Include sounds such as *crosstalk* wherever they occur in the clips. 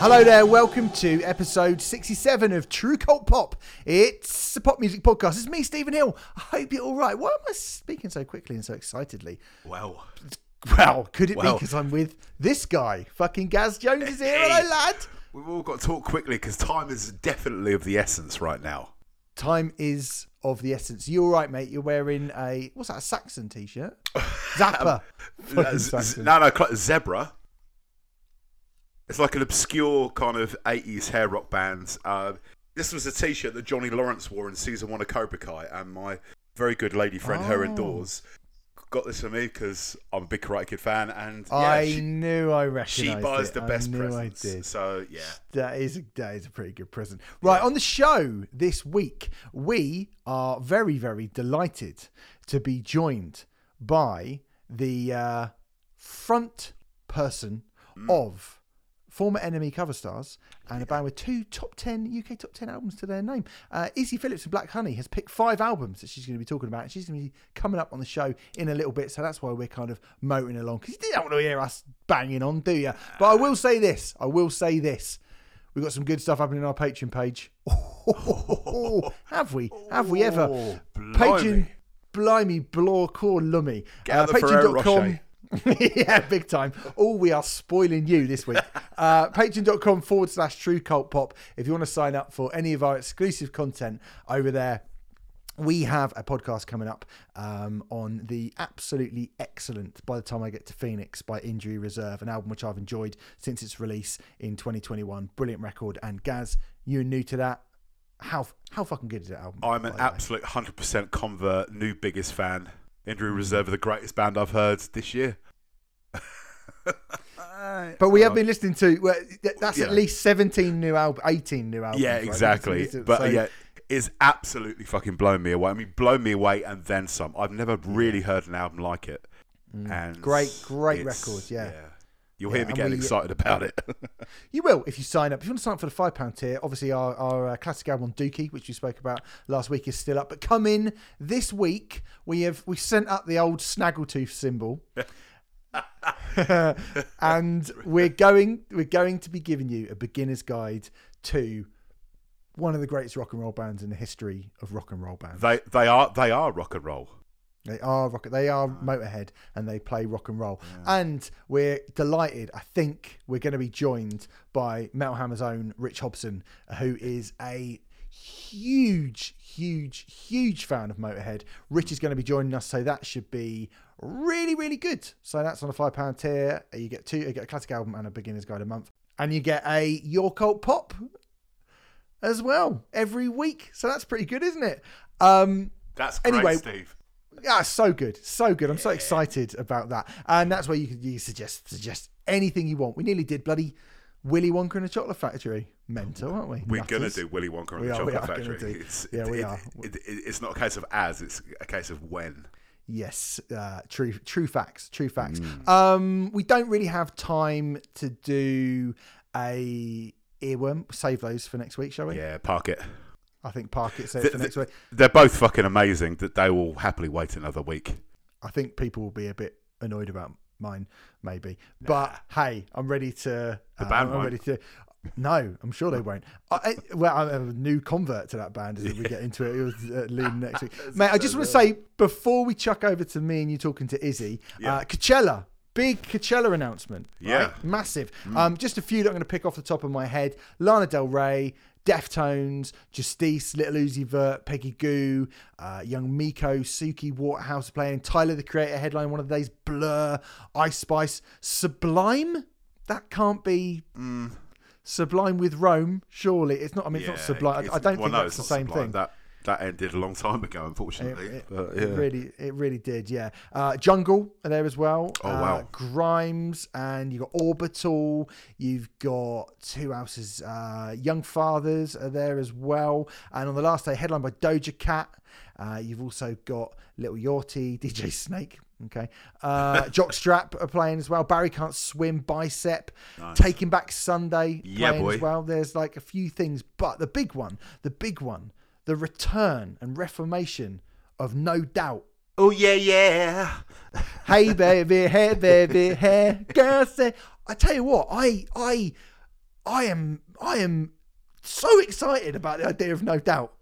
Hello there, welcome to episode 67 of True Cult Pop. It's a pop music podcast. It's me, Stephen Hill. I hope you're all right. Why am I speaking so quickly and so excitedly? Well, Well, could it be because I'm with this guy? Fucking Gaz Jones is here. Hello, lad. we've all got to talk quickly because time is definitely of the essence right now. Time is of the essence. You all right, mate? You're wearing a, what's that, a Saxon t shirt? Zappa. Z- z- no, no, Zebra. It's like an obscure kind of 80s hair rock band. Uh, this was a t shirt that Johnny Lawrence wore in season one of Cobra Kai, and my very good lady friend, her Oh. indoors, got this for me because I'm a big Karate Kid fan, and yeah, I she, knew I recognized. she buys it. the best presents. I did. So, yeah. That is a, that is a pretty good present. Right, on the show this week, we are very, very delighted to be joined by the uh, front person of former NME cover stars and a band with two top 10 UK top 10 albums to their name. Uh, Izzy Phillips of Black Honey has picked five albums that she's going to be talking about. And she's going to be coming up on the show in a little bit. So that's why we're kind of motoring along because you don't want to hear us banging on, do you? But I will say this I will say this. We've got some good stuff happening on our Patreon page. *laughs* have we? Have we ever? Oh, Patreon, blimey. blimey, blor, core, lummy. Get out the Ferrero Rocher. *laughs* yeah, big time. Oh, we are spoiling you this week. Uh, Patreon.com forward slash True Cult Pop. If you want to sign up for any of our exclusive content over there, we have a podcast coming up um, on the absolutely excellent By the Time I Get to Phoenix by Injury Reserve, an album which I've enjoyed since its release in 2021. Brilliant record. And Gaz, you're new to that. How how fucking good is that album? I'm an absolute 100% convert, new biggest fan. Injury Reserve are the greatest band I've heard this year. *laughs* But we have been listening to well, th- that's at least 17 new albums, 18 new albums. Yeah, right? exactly. So- But yeah, it's absolutely fucking blown me away. I mean, blown me away and then some. I've never really heard an album like it. And Mm. Great, great it's- record, yeah. You'll Yeah, hear me getting we- excited about it. *laughs* *laughs* You will if you sign up. If you want to sign up for the five pound tier, obviously our, our uh, classic album Dookie, which we spoke about last week, is still up. But come in this week. We have we sent up the old snaggletooth symbol, *laughs* and we're going we're going to be giving you a beginner's guide to one of the greatest rock and roll bands in the history of rock and roll bands. they they are they are rock and roll. They are rock. They are Motorhead, and they play rock and roll. And we're delighted. I think we're going to be joined by Metal Hammer's own Rich Hobson, who is a huge, huge, huge fan of Motorhead. Rich is going to be joining us, so that should be really, really good. So that's on a five pound tier. You get two. You get a classic album and a beginner's guide a month, and you get a Your Cult Pop as well every week. So that's pretty good, isn't it? Um, That's great, Anyway, Steve. Yeah, so good, so good. I'm so excited about that, and that's where you can you suggest suggest anything you want. We nearly did bloody Willy Wonka and the Chocolate Factory. Mental, aren't we? We're gonna do Willy Wonka and We the are- Chocolate Factory. It's, Yeah, we it- are. It, it, it's not a case of as; it's a case of when. Yes, uh, true, true facts, true facts. Mm. Um, we don't really have time to do a earworm. Save those for next week, shall we? Yeah, park it. I think park it save Th- for next week. They're both fucking amazing. That they will happily wait another week. I think people will be a bit annoyed about mine, maybe. But hey, I'm ready to. The uh, band I'm won't. ready to. No, I'm sure they won't. I, I, well, I'm a new convert to that band as we get into it. It was uh, *laughs* Loon next week, mate. I just want to say before we chuck over to me and you talking to Izzy, Yeah. uh, Coachella. Big Coachella announcement. right? Yeah. Massive. Um, just a few that I'm going to pick off the top of my head. Lana Del Rey, Deftones, Justice, Little Uzi Vert, Peggy Gou, uh, Young Miko, Suki Waterhouse playing, Tyler the Creator headline one of the days, Blur, Ice Spice, Sublime. That can't be Sublime with Rome, surely. It's not. I mean, it's not Sublime. I- I don't well, think no, that's the same Sublime. thing. That that ended a long time ago, unfortunately. It, but, it really, it really did. Yeah, uh, Jungle are there as well. Oh, uh, wow. Grimes and you got Orbital. You've got who else is uh, Young Fathers are there as well. And on the last day, headlined by Doja Cat. Uh, you've also got Little Yorty, *laughs* DJ Snake. Okay, uh, *laughs* Jockstrap are playing as well. Barry can't swim. Bicep, Taking Back Sunday Yeah, playing as well. There's like a few things, but the big one, the big one, the return and reformation of No Doubt. Oh yeah, yeah. Hey baby, hey baby, hey girl, say. I tell you what, I I I am I am so excited about the idea of no doubt.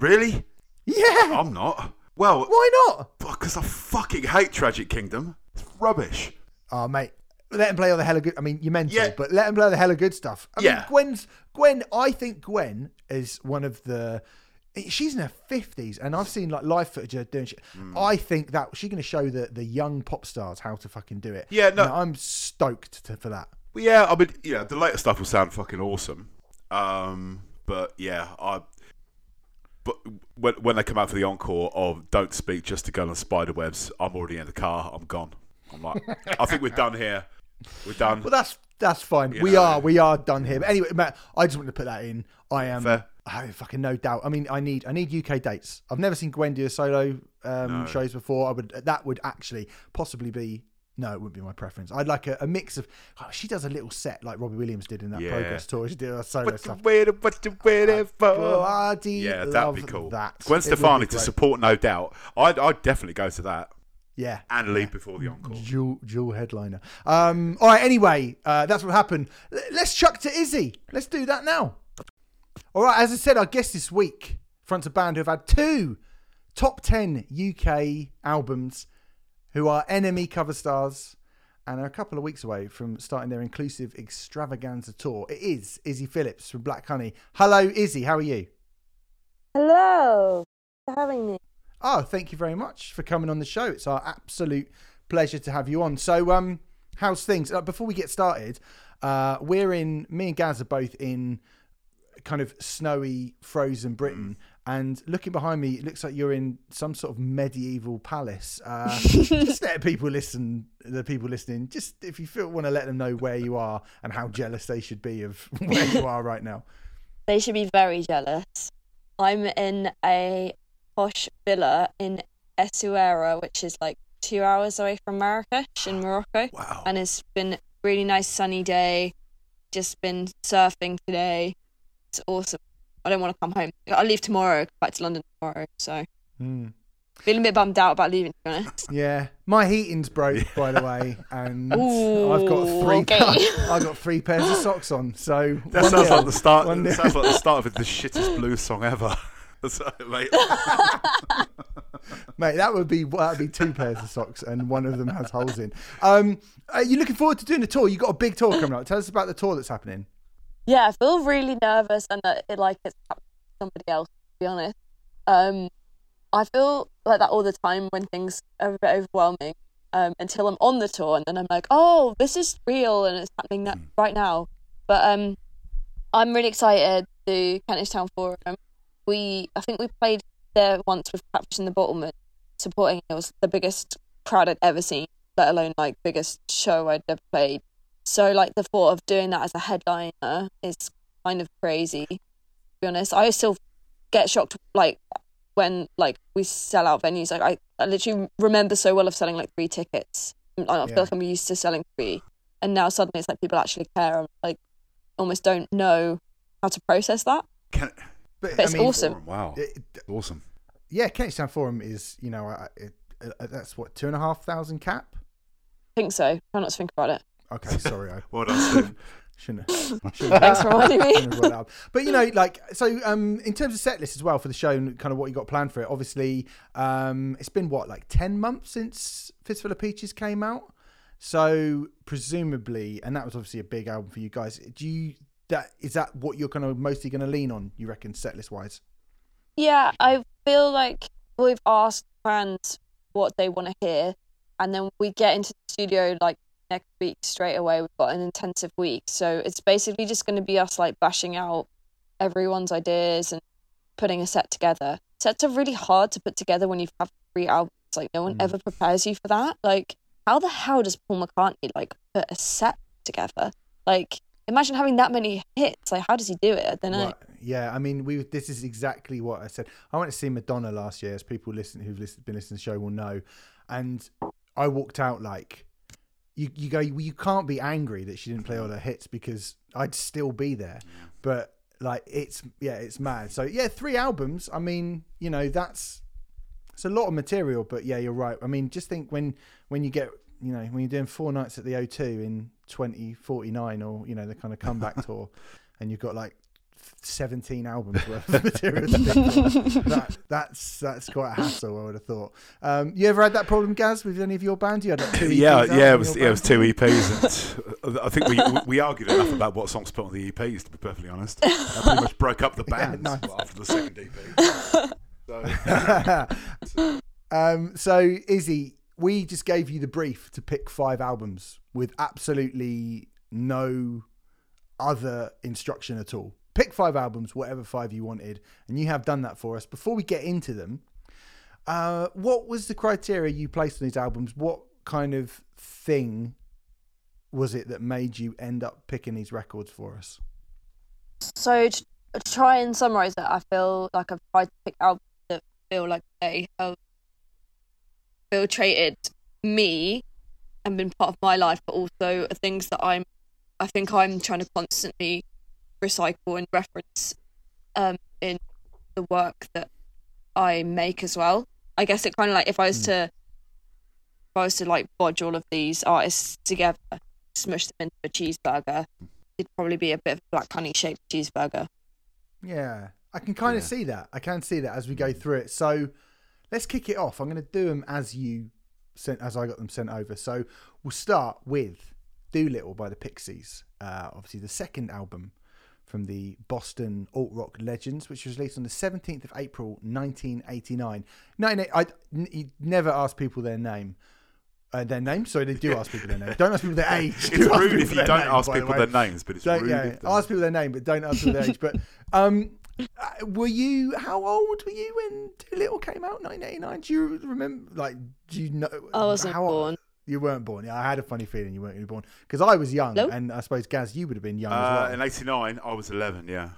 Really? Yeah. I'm not. Well, Why not? because I fucking hate Tragic Kingdom. It's rubbish. Oh mate. Let him play all the hella good. I mean, you mental, Yeah. but let him play all the hella good stuff. I mean, Yeah. Gwen's Gwen. I think Gwen is one of the. She's in her fifties, and I've seen like live footage of her doing shit. Hmm. I think that she's going to show the the young pop stars how to fucking do it. Yeah, no- And I'm stoked to, for that. Well, yeah, I mean, yeah, the later stuff will sound fucking awesome. Um, but yeah, I. But when when they come out for the encore of "Don't Speak, Just to go on Spider Webs," I'm already in the car. I'm gone. I'm like, I think we're done here. We're done. Well, that's that's fine. You we know. are we are done here. But anyway, Matt, I just wanted to put that in. I am. Fair. I have fucking no doubt. I mean, I need I need UK dates. I've never seen Gwen do a solo um, No. shows before. I would that would actually possibly be. No, it wouldn't be my preference. I'd like a, a mix of. Oh, she does a little set like Robbie Williams did in that Yeah. progress tour. She did a solo What stuff. waiting? What you waiting for? Bloody Yeah, that'd be cool. That Gwen It Stefani to support, no doubt. I'd, I'd definitely go to that Yeah, and leave before the encore. Dual, dual headliner. Um, all right. Anyway, uh, that's what happened. Let's chuck to Izzy. Let's do that now. All right. As I said, our guest this week, front of band who have had two top ten UK albums, who are NME cover stars, and are a couple of weeks away from starting their inclusive extravaganza tour. It is Izzy Phillips from Black Honey. Hello, Izzy. How are you? Hello, for having me. Oh, thank you very much for coming on the show. It's our absolute pleasure to have you on. So, um, how's things? Uh, before we get started, uh, we're in. Me and Gaz are both in kind of snowy, frozen Britain, and looking behind me, it looks like you're in some sort of medieval palace. Uh, *laughs* just let people listen. The people listening, just if you feel want to let them know where you are and how jealous they should be of *laughs* where you are right now. They should be very jealous. I'm in a posh villa in Essaouira, which is like two hours away from Marrakesh in Morocco. Wow. And it's been a really nice sunny day. Just been surfing today. It's awesome. I don't want to come home. I leave tomorrow, back to London tomorrow. So Hmm. feeling a bit bummed out about leaving, to be honest. Yeah, my heating's broke, by the way, and *laughs* Ooh, I've got three. okay. *laughs* I've got three pairs of socks on. So That sounds nil. like the start. That sounds like the start of the *laughs* shittest blues song ever. Sorry, mate. mate. That would be that would be two pairs of socks, and one of them has holes in. Um, are you looking forward to doing the tour? You got a big tour coming up. Tell us about the tour that's happening. Yeah, I feel really nervous and that it like it's somebody else. To be honest, um, I feel like that all the time when things are a bit overwhelming. Um, until I'm on the tour, and then I'm like, oh, this is real and it's happening that right now. But um, I'm really excited to Kentish Town Forum. We, I think we played there once with Catfish and the Bottlemen, supporting it was the biggest crowd I'd ever seen, let alone like biggest show I'd ever played. So like the thought of doing that as a headliner is kind of crazy. To be honest, I still get shocked like when like we sell out venues. Like I, I literally remember so well of selling like three tickets. I I feel Yeah. like I'm used to selling three, and now suddenly it's like people actually care. I'm like almost don't know how to process that. Can, But, But it's awesome. Wow. it- Awesome. yeah, Kentish Town Forum is you know I- it, uh, that's what two and a half thousand cap. I think so. Try not to think about it. Okay, sorry, I *laughs* *laughs* Well done, Steve. shouldn't. Have, *laughs* shouldn't have- Thanks for reminding me. Shouldn't have brought that up. But you know, like so, um, in terms of set list as well for the show and kind of what you got planned for it. Obviously, um, it's been what like ten months since Fistful of Peaches came out. So presumably, and that was obviously a big album for you guys. Do you that is that what you're kind of mostly going to lean on? You reckon set list wise? Yeah, I feel like we've asked fans what they want to hear, and then we get into the studio like next week straight away. We've got an intensive week, so it's basically just going to be us like bashing out everyone's ideas and putting a set together. Sets are really hard to put together when you have three albums. Like no one Mm. ever prepares you for that. Like how the hell does Paul McCartney like put a set together? Like imagine having that many hits. Like how does he do it? I don't know. Right. Yeah, I mean, we this is exactly what I said. I went to see Madonna last year, as people listen who've listened, been listening to the show will know, and I walked out like, you you go, you can't be angry that she didn't play all her hits because I'd still be there, but like it's yeah, it's mad. So yeah, three albums. I mean, you know, that's it's a lot of material, but yeah, you're right. I mean, just think when when you get you know when you're doing four nights at the O2 in 2049 or you know the kind of comeback *laughs* tour, and you've got like 17 albums worth of material to *laughs* that, that's that's quite a hassle. I would have thought. Um, you ever had that problem, Gaz, with any of your bands? You had like two EPs yeah, yeah, it was yeah, it was two EPs, and I think we we argued enough about what songs to put on the EPs. To be perfectly honest, I pretty much broke up the *laughs* Yeah, band nice. after the second EP. So, *laughs* um, so Izzy, we just gave you the brief to pick five albums with absolutely no other instruction at all. Pick five albums, whatever five you wanted, and you have done that for us. Before we get into them, uh, what was the criteria you placed on these albums? What kind of thing was it that made you end up picking these records for us? So to, try and summarize it, I feel like I've tried to pick albums that feel like they have filtrated me and been part of my life, but also things that I'm, I think I'm trying to constantly recycle and reference um, in the work that I make as well. I guess it kind of like if I was to, if I was to like bodge all of these artists together, smush them into a cheeseburger, it'd probably be a bit of a black honey shaped cheeseburger. Yeah, I can kind of see that. I can see that as we go through it. So let's kick it off. I'm going to do them as you sent, as I got them sent over. So we'll start with Doolittle by the Pixies. Uh, obviously, the second album from the Boston alt rock legends, which was released on the 17th of April 1989. 19, I n- you never ask people their name. Uh, their name? Sorry, they do ask people their name. Don't ask people their *laughs* age. it's *laughs* Do rude if you don't name, ask by the people their names, but it's Don't, rude. yeah, if ask people their name, but don't ask people their age. But *laughs* um, uh, were you? How old were you when Doolittle came out? 1989. Do you remember? Like, do you know? I wasn't how, born. You weren't born. Yeah, I had a funny feeling you weren't going to be born because I was young, Nope. and I suppose Gaz, you would have been young as Uh, well. in '89, I was 11. Yeah,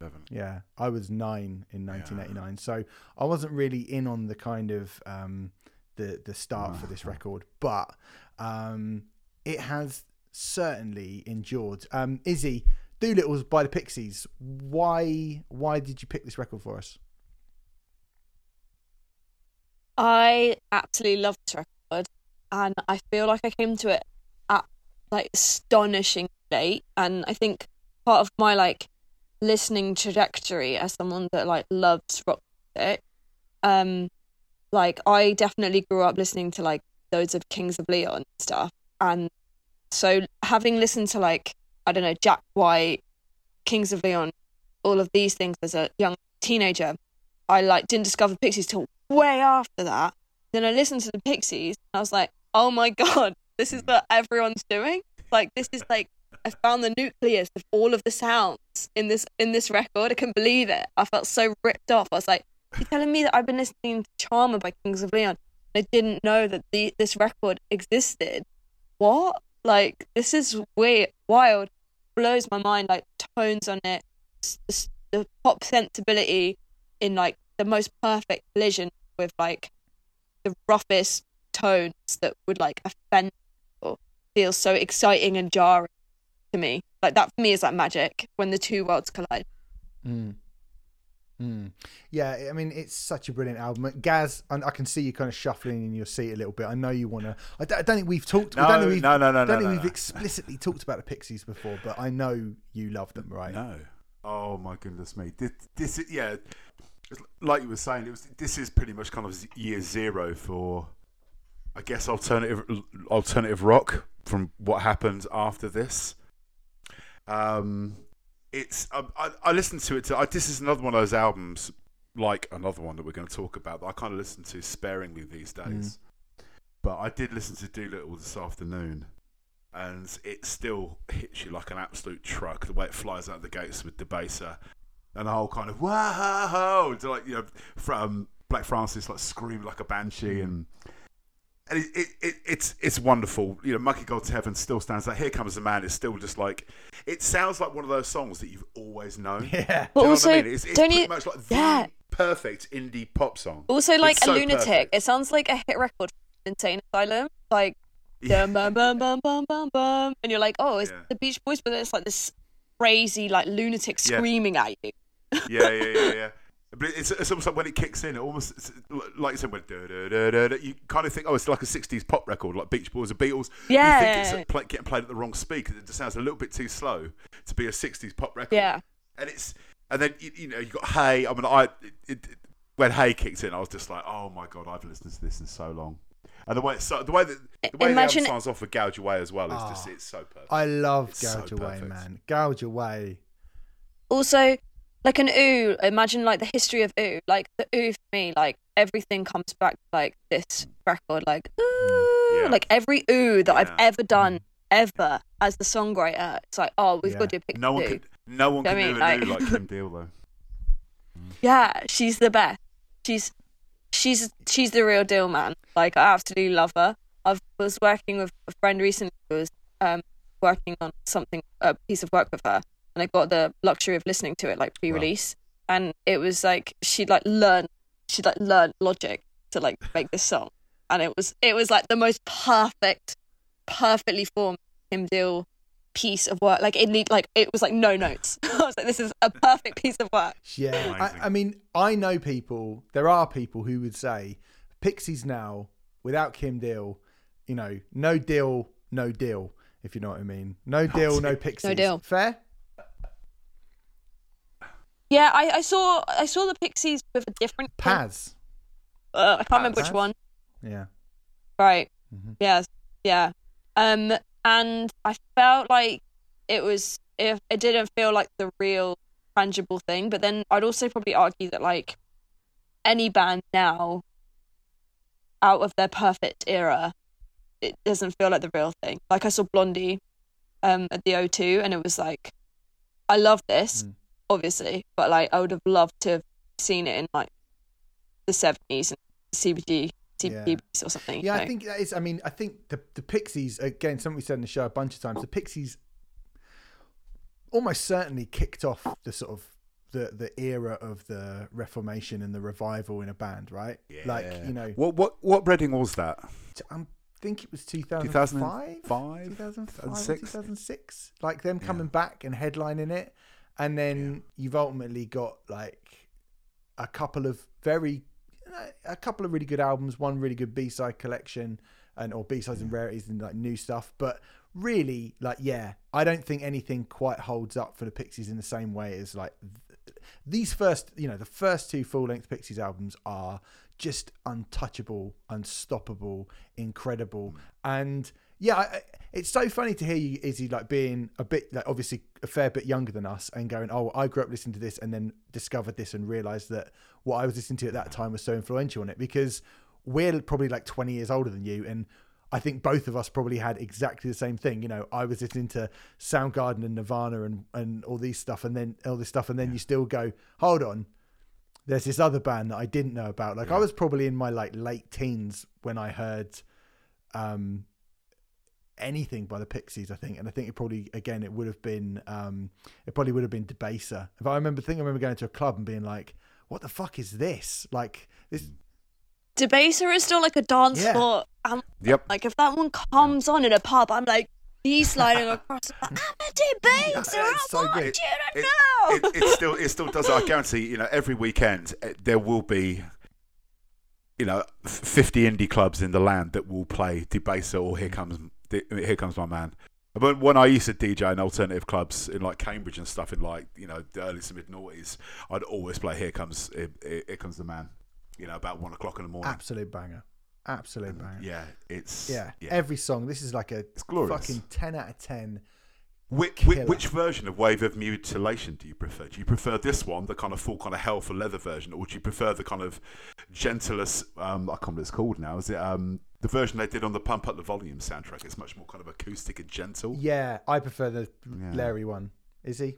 11. Yeah, I was nine in 1989, so I wasn't really in on the kind of um, the the start for this record, but um, it has certainly endured. Um, Izzy, Doolittle's by the Pixies. Why why did you pick this record for us? I absolutely love this record, and I feel like I came to it at like astonishing late. And I think part of my like listening trajectory as someone that like loves rock music, um, like I definitely grew up listening to like loads of Kings of Leon and stuff, and so having listened to like I don't know Jack White, Kings of Leon, all of these things as a young teenager, I like didn't discover Pixies till way after that. Then I listened to the Pixies and I was like, oh my god, this is what everyone's doing. Like this is like I found the nucleus of all of the sounds in this in this record. I couldn't believe it. I felt so ripped off. I was like, you're telling me that I've been listening to Charmer by Kings of Leon. And I didn't know that the this record existed. What? Like this is weird, wild. Blows my mind. Like tones on it, s- the pop sensibility in like the most perfect collision with like the roughest tones that would like offend or feel so exciting and jarring to me. Like that for me is like magic when the two worlds collide. Mm. Mm. Yeah, I mean it's such a brilliant album. Gaz, I, I can see you kind of shuffling in your seat a little bit. I know you want to. I, don't- think we've talked. I No, don't think we've, no, no, no, I don't no, think no, we've no. explicitly talked about the Pixies before, but I know you love them, right? No. Oh my goodness me. This, this yeah. Like you were saying, it was. This is pretty much kind of year zero for, I guess, alternative alternative rock from what happened after this. Um, it's I, I, I listened to it. To, I, this is another one of those albums, like another one that we're going to talk about. That I kind of listen to sparingly these days. But I did listen to Doolittle this afternoon and it still hits you like an absolute truck. The way it flies out the gates with Debaser and the whole kind of whoa, to like you know from um, Black Francis like screaming like a banshee and. And it, it, it, it's it's wonderful. You know, Monkey Gone to Heaven still stands out. Here Comes the Man is still just like it sounds like one of those songs that you've always known. Yeah. But Do you know also, what I mean? It's, it's don't pretty you? much like the Yeah. perfect indie pop song. Also, like It's a so lunatic. perfect. It sounds like a hit record from Insane Asylum. Like Yeah. bum bum bum bum bum bum bum, and you're like, oh, it's Yeah. the Beach Boys, but it's like this crazy, like lunatic Yeah. screaming at you. Yeah, yeah, yeah, yeah. But it's, it's almost like when it kicks in, it almost it's like you said, when you kind of think, oh, it's like a '60s pop record, like Beach Boys or Beatles. Yeah. You think it's play, getting played at the wrong speed because it just sounds a little bit too slow to be a '60s pop record. Yeah. And it's and then you, you know you got Hey. I mean, I it, it, when Hey kicked in, I was just like, oh my god, I've listened to this in so long. And the way it's so, the way that the way Imagine- the album starts off with Gouge Away as well is just Ah. it's so perfect. I love It's so Gouge Away, perfect. man. Gouge Away. Also, like an ooh, imagine like the history of ooh. Like the ooh for me, like everything comes back to like this record, like ooh, Yeah. like every ooh that I've ever done ever as the songwriter. It's like, oh, we've Yeah. got to do a picture no one ooh. could no one Do you can do I an mean? ooh Like- like Kim Deal though. *laughs* Yeah, she's the best. She's she's she's the real deal, man. Like I absolutely love her. I was working with a friend recently who was um working on something a piece of work with her, and I got the luxury of listening to it like pre-release, and it was like she'd like learn she'd like learned logic to like make this song, and it was it was like the most perfect, perfectly formed Kim Deal piece of work. Like it need like it was like no notes. *laughs* I was like, this is a perfect piece of work. *laughs* Yeah, I, I mean, I know people. There are people who would say Pixies now without Kim Deal, you know, no deal, no deal. If you know what I mean, no deal, no Pixies. No deal. Fair. Yeah, I, I saw I saw the Pixies with a different Paz. Uh, I can't remember which one. Yeah. Right. Mm-hmm. Yes. Yeah. Um, and I felt like it was if it didn't feel like the real tangible thing. But then I'd also probably argue that like any band now, out of their perfect era, it doesn't feel like the real thing. Like I saw Blondie, um, at the O2, and it was like, I love this, Mm. Obviously, but like I would have loved to have seen it in like the seventies and CBG, CBGBs or something. Yeah, you I think that is. I mean, I think the the Pixies again. Something we said in the show a bunch of times. The Pixies almost certainly kicked off the sort of the the era of the Reformation and the revival in a band, right? Yeah. Like you know, what what what Reading was that? I think it was 2005, 2005, 2005 2006. 2006 Like them coming back and headlining it, and then you've ultimately got like a couple of very, a couple of really good albums, one really good B side collection, and or B sides and rarities and like new stuff. But really, like yeah, I don't think anything quite holds up for the Pixies in the same way as like th- these first, you know, the first two full length Pixies albums are just untouchable, unstoppable, incredible, mm. and yeah, I, it's so funny to hear you, Izzy, like being a bit, like obviously a fair bit younger than us, and going, "Oh, I grew up listening to this, and then discovered this, and realized that what I was listening to at that time was so influential on it." Because we're probably like twenty years older than you, and I think both of us probably had exactly the same thing. You know, I was listening to Soundgarden and Nirvana and and all these stuff, and then all this stuff, and then you still go, "Hold on." There's this other band that I didn't know about. Like I was probably in my like late teens when I heard um anything by the Pixies, I think, and I think it probably again it would have been um it probably would have been Debaser. If I remember, think I remember going to a club and being like, "What the fuck is this?" Like this. Debaser is still like a dance Yeah. floor. Um, Yep. like if that one comes on in a pub, I'm like be sliding across. I'm a debaser. *laughs* Yeah, I it's so want good. you to It, know. it, it still it still does. I guarantee. You know, every weekend eh, there will be. You know, fifty indie clubs in the land that will play Debaser or Here Comes Here Comes My Man. But when I used to DJ in alternative clubs in like Cambridge and stuff in like you know the early to mid noughties, I'd always play Here Comes Here, Here Comes the Man. You know, about one o'clock in the morning. Absolute banger. Absolute banger. Yeah, it's Yeah. yeah. Every song. This is like a glorious. fucking 10 out of 10. Which, Killer. which, version of Wave of Mutilation do you prefer? Do you prefer this one, the kind of full kind of hell for leather version, or do you prefer the kind of gentlest? Um, I can't remember what it's called now. Is it um, the version they did on the Pump Up the Volume soundtrack? It's much more kind of acoustic and gentle. Yeah, I prefer the Yeah. Larry one. Is he?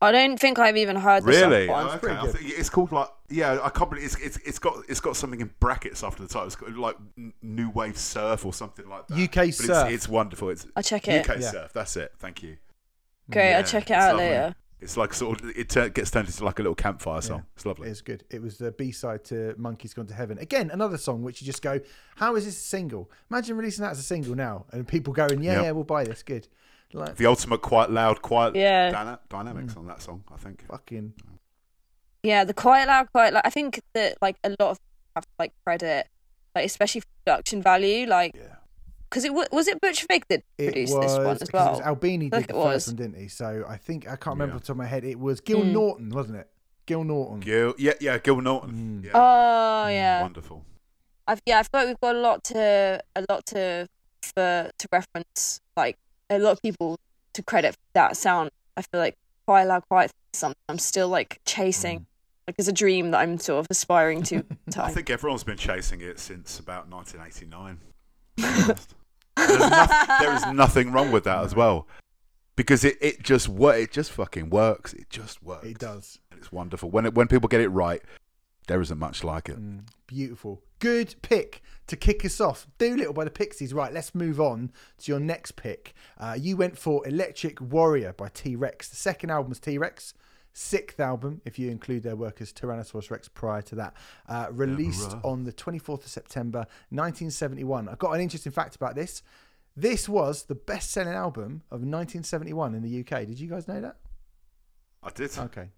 I don't think I've even heard this. Really? song. Oh, it's okay. pretty I think it's called like yeah. I can't believe it's, it's it's got it's got something in brackets after the title. It's got like new wave surf or something like that. UK But surf. It's, wonderful. It's I'll check it. UK Yeah. surf. That's it. Thank you. Great, Yeah, I'll check it out lovely. later. It's like sort of it tur- gets turned into like a little campfire song. Yeah. It's lovely. It's good. It was the B side to Monkey's Gone to Heaven. Again, another song which you just go, How is this a single? Imagine releasing that as a single now and people going, Yeah, Yep. yeah, we'll buy this. Good. Like, the ultimate quite loud, quiet Yeah. dyna- dynamics mm. on that song. I think. fucking. Yeah, the Quiet Loud, Quiet Loud. I think that like a lot of people have like credit, like especially for production value, like Yeah. Because it was was it Butch Vig that It produced was, this one as well. It was Albini did think the it first was. one, didn't he? So I think I can't remember Yeah. off the top of my head. It was Gil Mm. Norton, wasn't it? Gil Norton. Gil, yeah, yeah, Gil Norton. Mm. Yeah. Oh yeah, Wonderful. I've, yeah. I feel like we've got a lot to a lot to for to reference. Like a lot of people to credit for that sound. I feel like quite Loud, Quiet is something I'm still like chasing. Mm. Like it's a dream that I'm sort of aspiring to. *laughs* I think everyone's been chasing it since about 1989. *laughs* to be honest. There's noth- there is nothing wrong with that as well, because it, it just wo- it just fucking works. It just works. It does. And it's wonderful when it, when people get it right. There isn't much like it. Mm, beautiful. Good pick to kick us off. Doolittle by the Pixies. Right, let's move on to your next pick. Uh, you went for Electric Warrior by T Rex. The second album was T Rex. Sixth album, if you include their work as Tyrannosaurus Rex prior to that, uh, released Emperor. on the 24th of September 1971. I've got an interesting fact about this. This was the best selling album of 1971 in the UK. Did you guys know that? I did. Okay.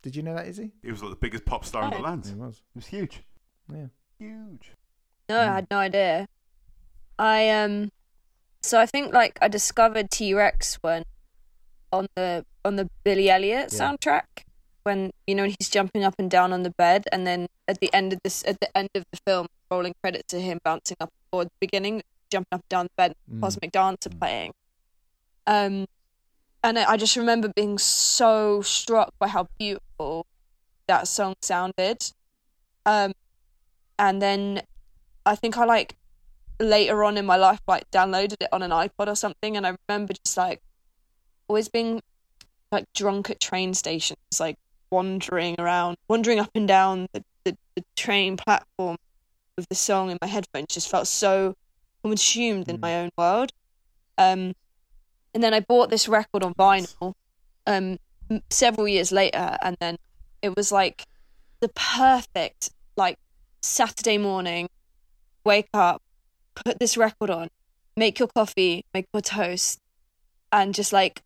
Did you know that, Izzy? He was like the biggest pop star in the Oh. land. It It was. was huge. Yeah. Huge. No, I had no idea. I um, so I think like I discovered T Rex when on the on the Billy Elliot Yeah. soundtrack when you know when he's jumping up and down on the bed, and then at the end of this at the end of the film, rolling credits to him bouncing up or the beginning, jumping up and down the bed, Mm. Cosmic Dancer playing. Um, and I I just remember being so struck by how beautiful that song sounded. Um, and then I think I like later on in my life like downloaded it on an iPod or something, and I remember just like always being like drunk at train stations, like wandering around, wandering up and down the, the, the train platform with the song in my headphones. Just felt so consumed in Mm. my own world. Um, and then I bought this record on vinyl um, several years later, and then it was like the perfect like Saturday morning, wake up, put this record on, make your coffee, make your toast, and just like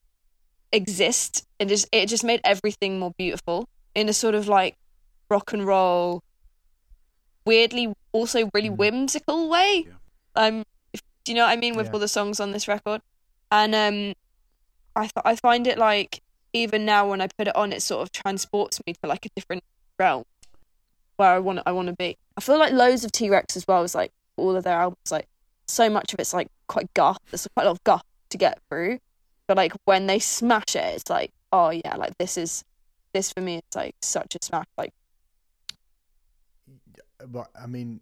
exist. and just it just made everything more beautiful in a sort of like rock and roll, weirdly also really Mm. whimsical way. Yeah. Um, if, do you know what I mean with Yeah. all the songs on this record? And um, I th- I find it like even now when I put it on, it sort of transports me to like a different realm where I want I want to be. I feel like loads of T Rex as well is like all of their albums like so much of it's like quite goth. There's quite a lot of goth to get through, but like when they smash it, it's like oh yeah, like this is this for me. It's like such a smash. Like But I mean,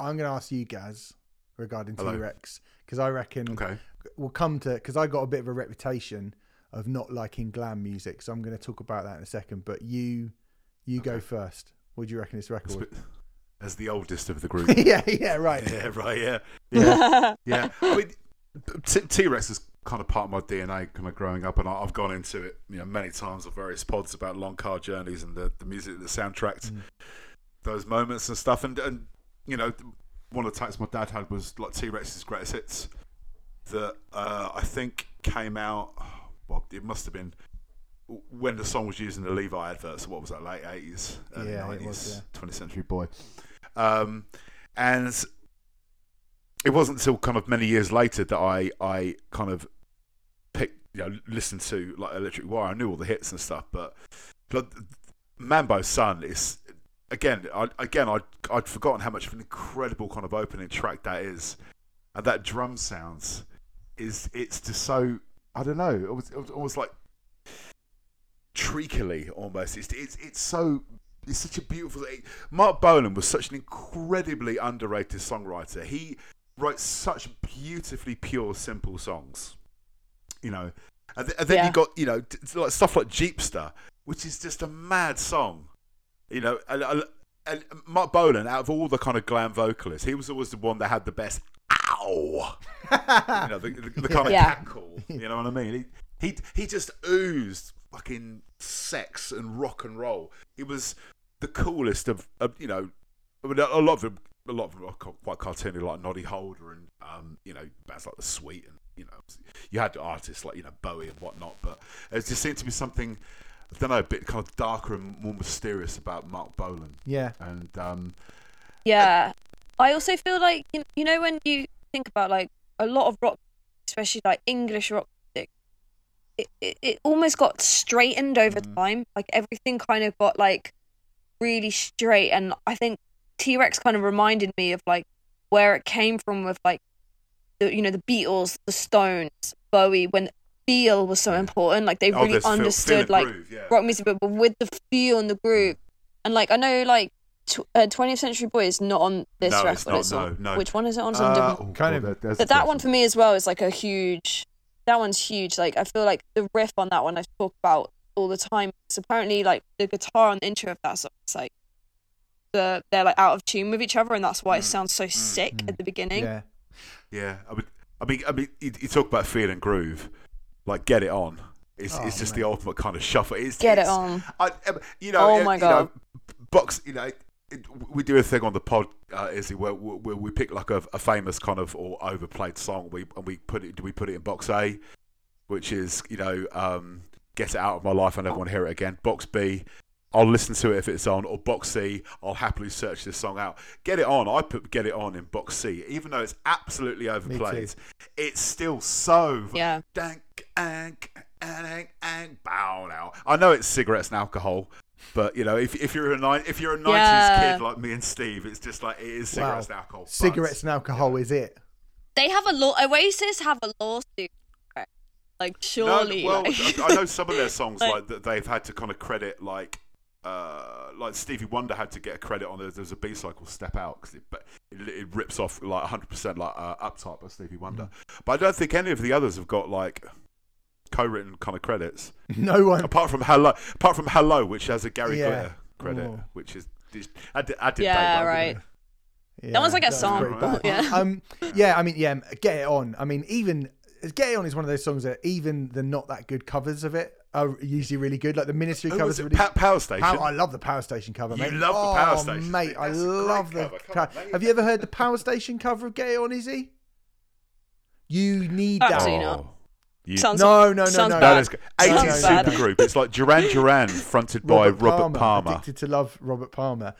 I'm going to ask you guys regarding T Rex because I reckon Okay. we'll come to because I got a bit of a reputation of not liking glam music, so I'm going to talk about that in a second. But you, you go first. What do you reckon this record? As the oldest of the *laughs* group. yeah, yeah, right. *laughs* yeah, right. Yeah. Yeah. *laughs* yeah. I mean, T Rex is kind of part of my DNA, kind of growing up, and I- I've gone into it, you know, many times on various pods about long car journeys and the, the music, the soundtracks, Mm. those moments and stuff. And and you know, one of the takes my dad had was like T Rex's greatest hits that uh, I think came out. Well, it must have been when the song was used in the Levi adverts. What was that? Late eighties, early Yeah, nineties, was, twentieth century boy. Um, and it wasn't until kind of many years later that I I kind of picked you know listened to like Electric Warrior. I knew all the hits and stuff, but but Mambo Sun is again I, again I'd I'd forgotten how much of an incredible kind of opening track that is, and that drum sounds is it's just so I don't know it was, it was almost like treacly almost. It's it's it's so it's such a beautiful. Marc Bolan was such an incredibly underrated songwriter. He writes such beautifully pure, simple songs. You know, and, th- and then Yeah. you got you know like stuff like Jeepster, which is just a mad song. You know, and, and- Marc Bolan, out of all the kind of glam vocalists, he was always the one that had the best ow. you know, the, the, the kind of *laughs* Yeah. cackle. You know what I mean? He he he just oozed fucking sex and rock and roll. He was the coolest of, of you know. I mean, a lot of them, a lot of them are quite cartoony, like Noddy Holder and um, you know, bands like the Sweet, and you know, you had artists like you know Bowie and whatnot, but it just seemed to be something I don't know, a bit kind of darker and more mysterious about Marc Bolan. Yeah. And um, Yeah. I also feel like you you know when you think about like a lot of rock, especially like English rock music, it, it, it almost got straightened over Mm. time. Like everything kind of got like really straight, and I think T Rex kind of reminded me of like where it came from with like the you know the Beatles, the Stones, Bowie, when feel was so important. Like they oh, really there's feel- feel understood like groove, yeah. rock music, but, but with the feel and the groove. And like I know, like tw- uh, 20th Century Boy is not on this No, record. it's not, it's on- no, no. Which one is it on? Uh, different- Oh, Kind of- there- but that there's one for me as well is like a huge. That one's huge. Like I feel like the riff on that one I talk about all the time. It's apparently, like the guitar on the intro of that song, it's like the they're like out of tune with each other, and that's why it sounds so sick at the beginning. Yeah. Yeah, I mean, I mean, I mean, you, you talk about feel and groove, like get it on. It's, Oh, it's just man. the ultimate kind of shuffle. It's, Get it on. I, um, you know, Oh my you God. know, box. You know, it, we do a thing on the pod, uh, Izzy, where, where we pick like a, a famous kind of or overplayed song. We and we put it. Do we put it in box A, which is you know, um, get it out of my life. I never want to hear it again. Box B. I'll listen to it if it's on, or box C. I'll happily search this song out. Get it on. I put get it on in box C, even though it's absolutely overplayed. It's still so Yeah. dank, ank, ank, ank, bow now. I know it's cigarettes and alcohol, but you know, if, if you're a nine, if you're a nineties Yeah. kid like me and Steve, it's just like it is Wow. cigarettes and alcohol. but- Cigarettes and alcohol is it. They have a law. Oasis have a lawsuit. Like surely. No, surely. well, like- I I know *laughs* some of their songs Like- like that they've had to kind of credit like. Uh, like Stevie Wonder had to get a credit on. There's, there's a B side called "Step Out" because it, but it, it rips off like 100 percent like uh, "Uptight" by Stevie Wonder. Mm. But I don't think any of the others have got like co-written kind of credits. *laughs* No one. apart from hello apart from hello which has a gary Yeah. glitter credit Oh. which is I did, I did Yeah, Dave right. Yeah, That one's like a song, pretty but yeah. Um, yeah, I mean, yeah, get it on. I mean, even get it on is one of those songs that even the not that good covers of it are usually really good. Like the Ministry Who covers was it? really. Pa- power station Pow- I love the Power Station cover, You mate. love the oh, Power Station mate. thing. I That's a great love the. cover. Come co- on. Have you ever heard the Power Station cover of Get It On, Izzy? You need Absolutely that. not. Oh. You- Sounds No, no, no, sounds no. bad. is good. 80s supergroup it's like Duran Duran *laughs* fronted by Robert Palmer, Addicted to Love Robert Palmer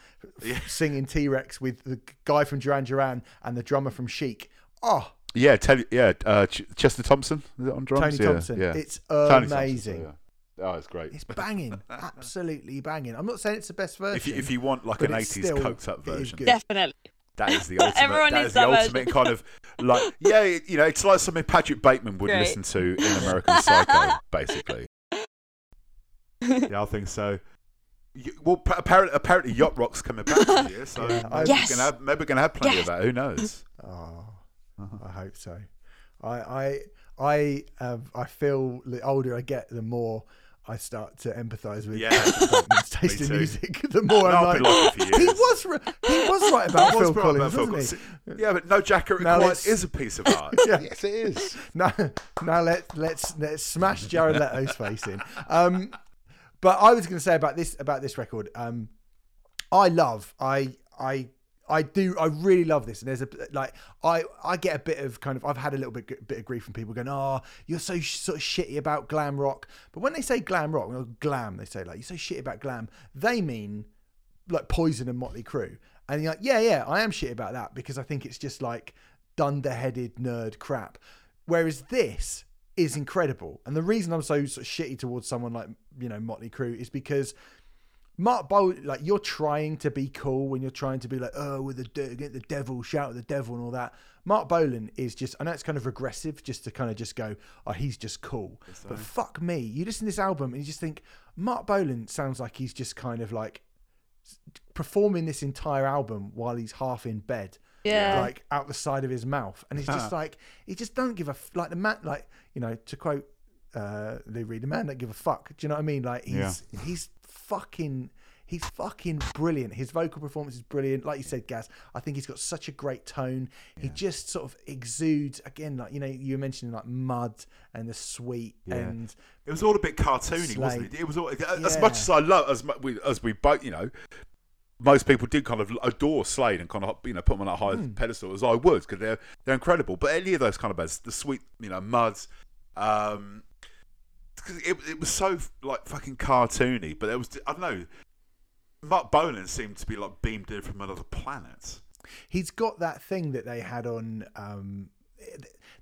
f- singing T Rex with the guy from Duran Duran and the drummer from Chic. Oh, yeah tell you yeah uh, Ch- Chester Thompson is it on drums Tony yeah, Thompson. yeah. It's Tony Thompson, amazing. yeah. oh it's great It's banging, *laughs* absolutely banging. I'm not saying it's the best version. if you, if you want like an 80s still- coked up version. Definitely. That is the *laughs* ultimate. Everyone that needs is the that version. ultimate kind of like yeah, you know, it's like something Patrick Bateman would Great. listen to in American Psycho, *laughs* basically. yeah, I think so. You- Well, pa- apparently, apparently, yacht rock's coming back this year, so Yeah, maybe, I- we're gonna have, maybe we're gonna have plenty Yes. of that. Who knows? Oh, Uh-huh. I hope so. I I I have, I feel the older I get, the more I start to empathise with Yeah. *laughs* Taste in music. *laughs* The more No, I'm I've been like, like it he was ri- he was right about I was Phil brought Collins, up Phil wasn't he? Yeah, but no Jacket Now Required is a piece of art. *laughs* Yeah. Yes, it is. now, now let let's let's smash Jared Leto's face in. Um, but I was going to say about this about this record. Um, I love I I I do I really love this, and there's a like I I get a bit of kind of I've had a little bit bit of grief from people going, oh, you're so sort of shitty about glam rock. But when they say glam rock, well, glam, they say like you're so shitty about glam. They mean like Poison and Motley Crue. And you're like, yeah, yeah, I am shit about that because I think it's just like dunderheaded nerd crap. Whereas this is incredible. And the reason I'm so, sort of shitty towards someone like, you know, Motley Crue is because Mark Bowl, like you're trying to be cool when you're trying to be like, oh, with the de- get the devil, shout at the devil, and all that. Marc Bolan is just, I know it's kind of regressive, just to kind of just go, oh, he's just cool. But fuck me, you listen to this album and you just think Marc Bolan sounds like he's just kind of like performing this entire album while he's half in bed Yeah. like out the side of his mouth, and he's just *laughs* like he just don't give a f- like the man like you know to quote uh, Lou Reed, the man don't give a fuck. Do you know what I mean? Like he's he's fucking he's fucking brilliant. His vocal performance is brilliant. Like you said, Gaz, I think he's got such a great tone. He just sort of exudes again, like you know you were mentioning like mud and the sweet and It was all a bit cartoony, wasn't it? It was all, as much as I love as we as we both, you know, most people did kind of adore Slade and kind of you know put them on a high Hmm. pedestal as I would because they're they're incredible. But any of those kind of bands, the sweet you know Muds, um, 'cause it, it was so like fucking cartoony, but there was I don't know. Marc Bolan seemed to be like beamed in from another planet. He's got that thing that they had on. Um,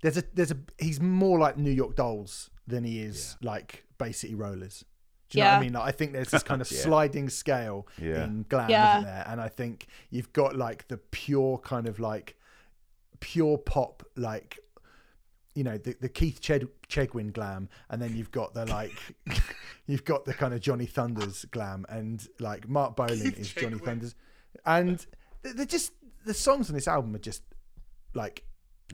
there's a there's a he's more like New York Dolls than he is like Bay City Rollers. Do you know what I Yeah. mean? Like, I think there's this kind of *laughs* Yeah. sliding scale Yeah. in glam, Yeah. isn't there? And I think you've got like the pure kind of like pure pop, like you know the, the Keith Ched- Chegwin glam, and then you've got the like *laughs* you've got the kind of Johnny Thunders glam, and like Marc Bolan Keith is Johnny Thunders, and they're they're just the songs on this album are just like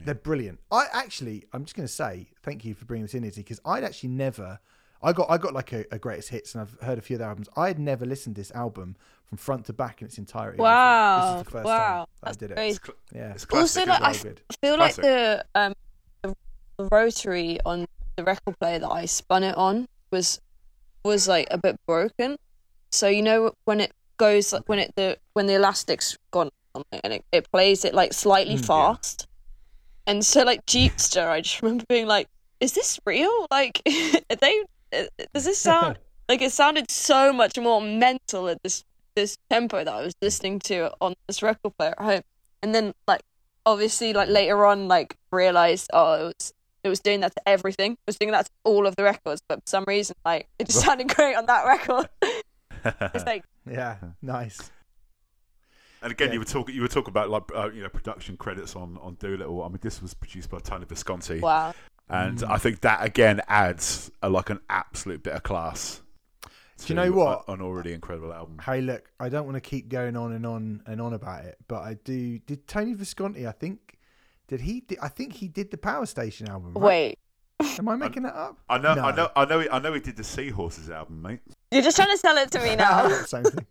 they're brilliant. I actually, I'm just going to say thank you for bringing this in, Izzy, because I'd actually never. I got I got like a, a greatest hits, and I've heard a few of the albums. I had never listened to this album from front to back in its entirety. Wow. this is the first wow. time that I That's did it. crazy. It's, cl- Yeah, it's Also, classic. like, isn't I it? so good. I feel like Classic. the um the, the rotary on the record player that I spun it on was was like a bit broken. So you know when it goes like when it the when the elastic's gone and it, it plays it like slightly Mm, fast. And so like Jeepster, I just *laughs* remember being like, "Is this real? Like, *laughs* they? uh, Does this sound *laughs* like it sounded so much more mental at this this tempo that I was listening to on this record player at home?" And then like obviously like later on like realized oh it was it was doing that to everything. It was doing that to all of the records, but for some reason like it just *laughs* sounded great on that record. *laughs* it's like *laughs* yeah, nice. And again, Yeah. you were talking. You were talking about like uh, you know production credits on on Doolittle. I mean, this was produced by Tony Visconti, wow. and Mm. I think that again adds a, like an absolute bit of class. Do you know what? a- An already incredible album. Hey, look, I don't want to keep going on and on and on about it, but I do. Did Tony Visconti? I think did he? Did, I think he did the Power Station album. Right? Wait, am I making that up? I know, No. I know, I know, he, I know. He did the Seahorses album, mate. you're just trying to sell it to me *laughs* now. Same thing.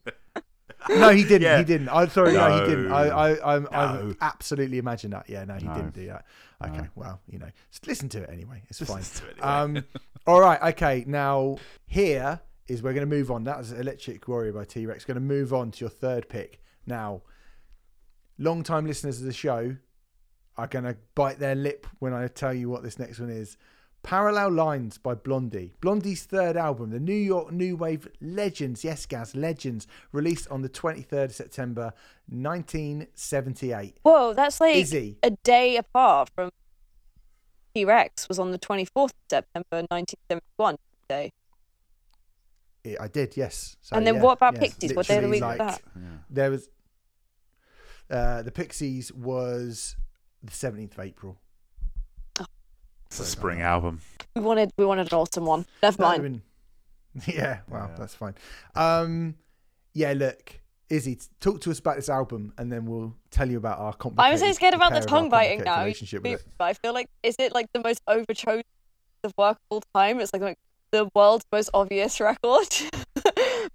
No, he didn't. Yeah. He didn't. I'm sorry. No, he didn't. I, I, I'm, I'm absolutely imagine that. Yeah, no, he No. didn't do that. Okay, No. well, you know, just listen to it anyway. It's Just fine. to it anyway. Um, *laughs* all right. Okay. Now here is we're going to move on. That was Electric Warrior by T Rex. Going to move on to your third pick. Now, long time listeners of the show are going to bite their lip when I tell you what this next one is. Parallel Lines by Blondie. Blondie's third album, the New York New Wave Legends, yes, Gaz, Legends, released on the 23rd of September 1978. Whoa, that's like Izzy. a day apart from T Rex was on the 24th of September 1971 day. I did, yes. So, and then yeah, what about yes, Pixies? What day of the week like, was that? Yeah. There was uh, the Pixies was the 17th of April. It's a spring album. We wanted we wanted an autumn one. Never mind. been- *laughs* yeah, well, Yeah. that's fine. Um, yeah, look, Izzy, talk to us about this album, and then we'll tell you about our complicated. I'm so scared about the pair of tongue biting now. Relationship with it. But I feel like is it like the most overchosen of work of all time? It's like, like the world's most obvious record. *laughs*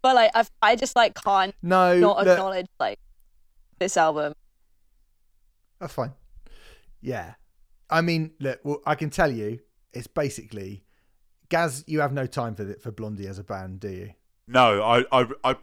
but like I I just like can't No, not look, acknowledge like this album. that's fine. Yeah, I mean, look, well, I can tell you, it's basically, Gaz. You have no time for the, for Blondie as a band, do you? No, I, I, I.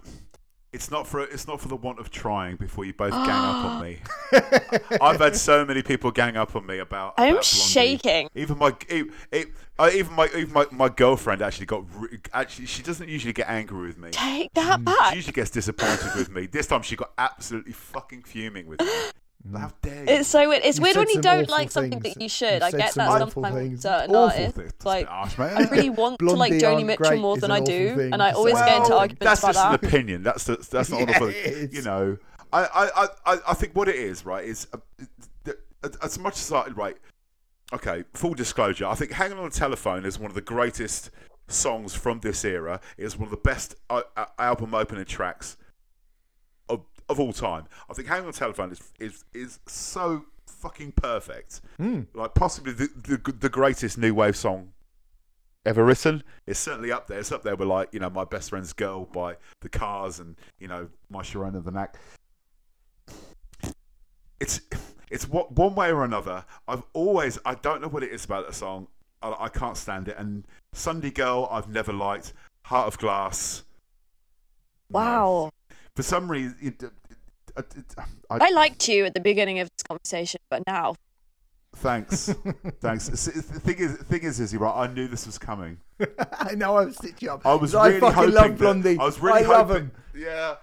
It's not for it's not for the want of trying. Before you both gang up on me, *gasps* I've had so many people gang up on me about. I'm about shaking. Even my, uh, even my, even my, my girlfriend actually got. Actually, she doesn't usually get angry with me. Take that She back. usually gets disappointed with me. This time she got absolutely fucking fuming with me. *gasps* *laughs* How dare you? It's so weird. It's You've weird when you don't awful like something that you should. You've I get some that sometimes things. with certain awful artists. thing. Like bit harsh. I really want to like Joni Mitchell more than I do, thing and I always say. get into Well, arguments that's about just an opinion. That's the, that's not Yeah, an awful. it is. You know, I, I, I, I- I think what it is, right, is uh, th- as much as I right. Okay, full disclosure. I think "Hanging on the Telephone" is one of the greatest songs from this era. It's one of the best uh, uh, album opening tracks of of all time. I think "Hanging on Telephone" is is is so fucking perfect. Mm. Like possibly the, the the greatest new wave song ever written. It's certainly up there. It's up there with like you know my best friend's girl by the Cars and you know my Sharona the Knack. It's it's what one way or another. I've always I don't know what it is about that song. I, I can't stand it. And Sunday Girl I've never liked. Heart of Glass. no. Wow. For some reason, it, it, it, I, I liked you at the beginning of this conversation, but now Thanks, *laughs* thanks. The thing is, thing is, Izzy, right? I knew this was coming. *laughs* I know I'm stitching up. I was really I fucking hoping love that- Blondie. I was really I love hoping. him. Yeah.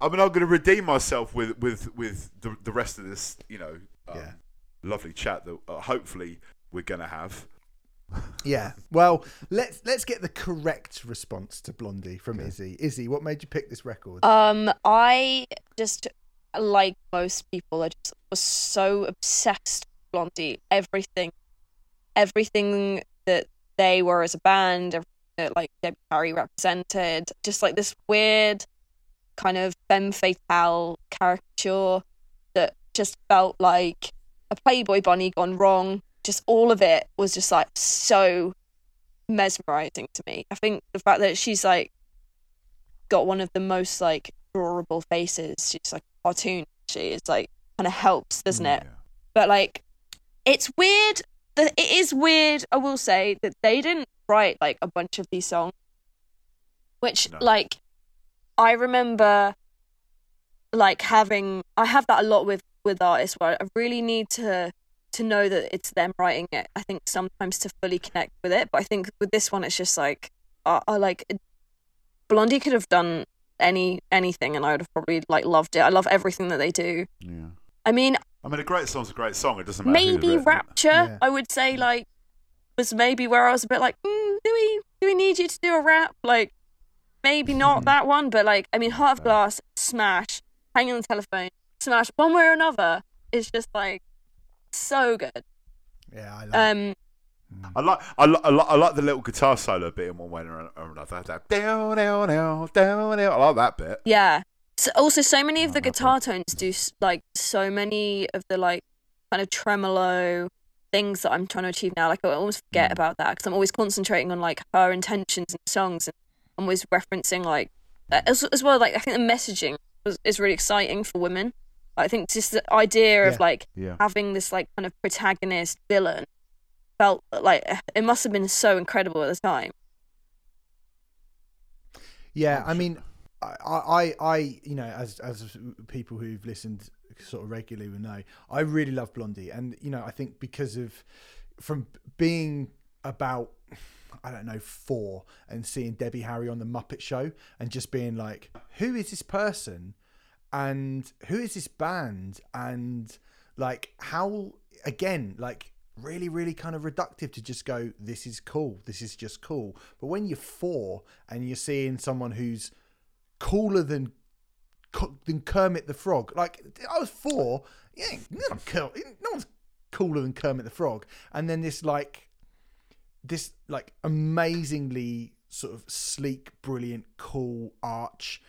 I mean, I'm going to redeem myself with with with the, the rest of this, you know, um, Yeah. lovely chat that uh, hopefully we're going to have. Yeah. Well, let's let's get the correct response to Blondie from Izzy. Izzy, what made you pick this record? Um, I just like most people, I just was so obsessed with Blondie. Everything, everything that they were as a band, everything that like Debbie Harry represented, just like this weird kind of femme fatale caricature that just felt like a Playboy bunny gone wrong. Just all of it was just like so mesmerizing to me. I think the fact that she's like got one of the most like adorable faces. She's like a cartoon. She is like kind of helps, doesn't mm, it? Yeah. But like, it's weird. That it is weird. I will say that they didn't write like a bunch of these songs, which No. like I remember like having. I have that a lot with with artists where I really need to to know that it's them writing it. I think sometimes to fully connect with it, but I think with this one, it's just like I, I like Blondie could have done any anything, and I would have probably like loved it. I love everything that they do. Yeah. I mean, I mean, a great song's a great song. It doesn't matter. maybe. Rapture, Yeah. I would say like was maybe where I was a bit like, mm, do we do we need you to do a rap? Like maybe not that one, but like I mean, Heart of Glass, Smash, Hanging on the Telephone, Smash, one way or another is just like so good. yeah, I love Um, I like, I like, I like, I like the little guitar solo bit in one way or another. That down, down, down, down, down. I like that bit. Yeah. So also, so many of the guitar tones do like so many of the like kind of tremolo things that I'm trying to achieve now. Like I almost forget about that because I'm always concentrating on like her intentions and songs, and I'm always referencing like uh, as as well. Like I think the messaging was, is really exciting for women. I think just the idea Yeah. of like Yeah. having this like kind of protagonist villain felt like it must have been so incredible at the time. Yeah, oh, I mean, I, I, I, you know, as as people who've listened sort of regularly will know, I really love Blondie, and you know, I think because of from being about, I don't know, four and seeing Debbie Harry on the Muppet Show and just being like, who is this person, and who is this band, and like how again, like really really kind of reductive to just go this is cool. This is just cool. But when you're four and you're seeing someone who's cooler than than Kermit the Frog like I was four. Yeah no one's cool- no one's cooler than Kermit the Frog. And then this like this like amazingly sort of sleek brilliant cool arch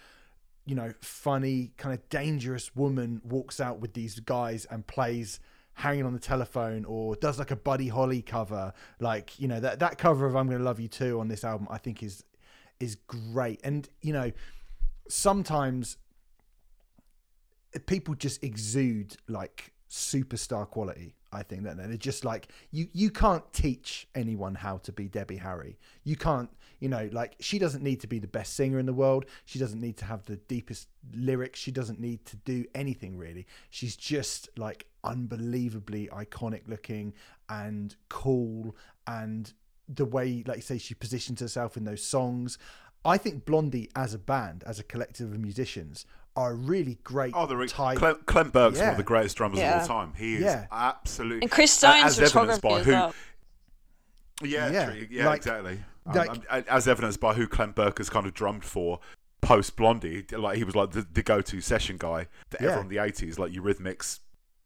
you know, funny, kind of dangerous woman walks out with these guys and plays hanging on the telephone or does like a Buddy Holly cover. Like, you know, that, that cover of I'm Gonna Love You Too on this album I think is is great. And, you know, sometimes people just exude like superstar quality. I think that they're just like you. You can't teach anyone how to be Debbie Harry. You can't. You know, like she doesn't need to be the best singer in the world. She doesn't need to have the deepest lyrics. She doesn't need to do anything really. She's just like unbelievably iconic looking and cool, and the way, like you say, she positions herself in those songs. I think Blondie, as a band, as a collective of musicians, are really great Oh, the re- type. Clem, Clem Burke's one of the greatest drummers of all time. He is Yeah. absolutely. And Chris a- Stone's as evidenced by who. well. Yeah, Yeah, true, yeah, like- exactly. Um, like- um, as evidenced by who Clem Burke has kind of drummed for post Blondie. Like he was like the, the go-to session guy to Yeah. everyone in the eighties, like Eurythmics,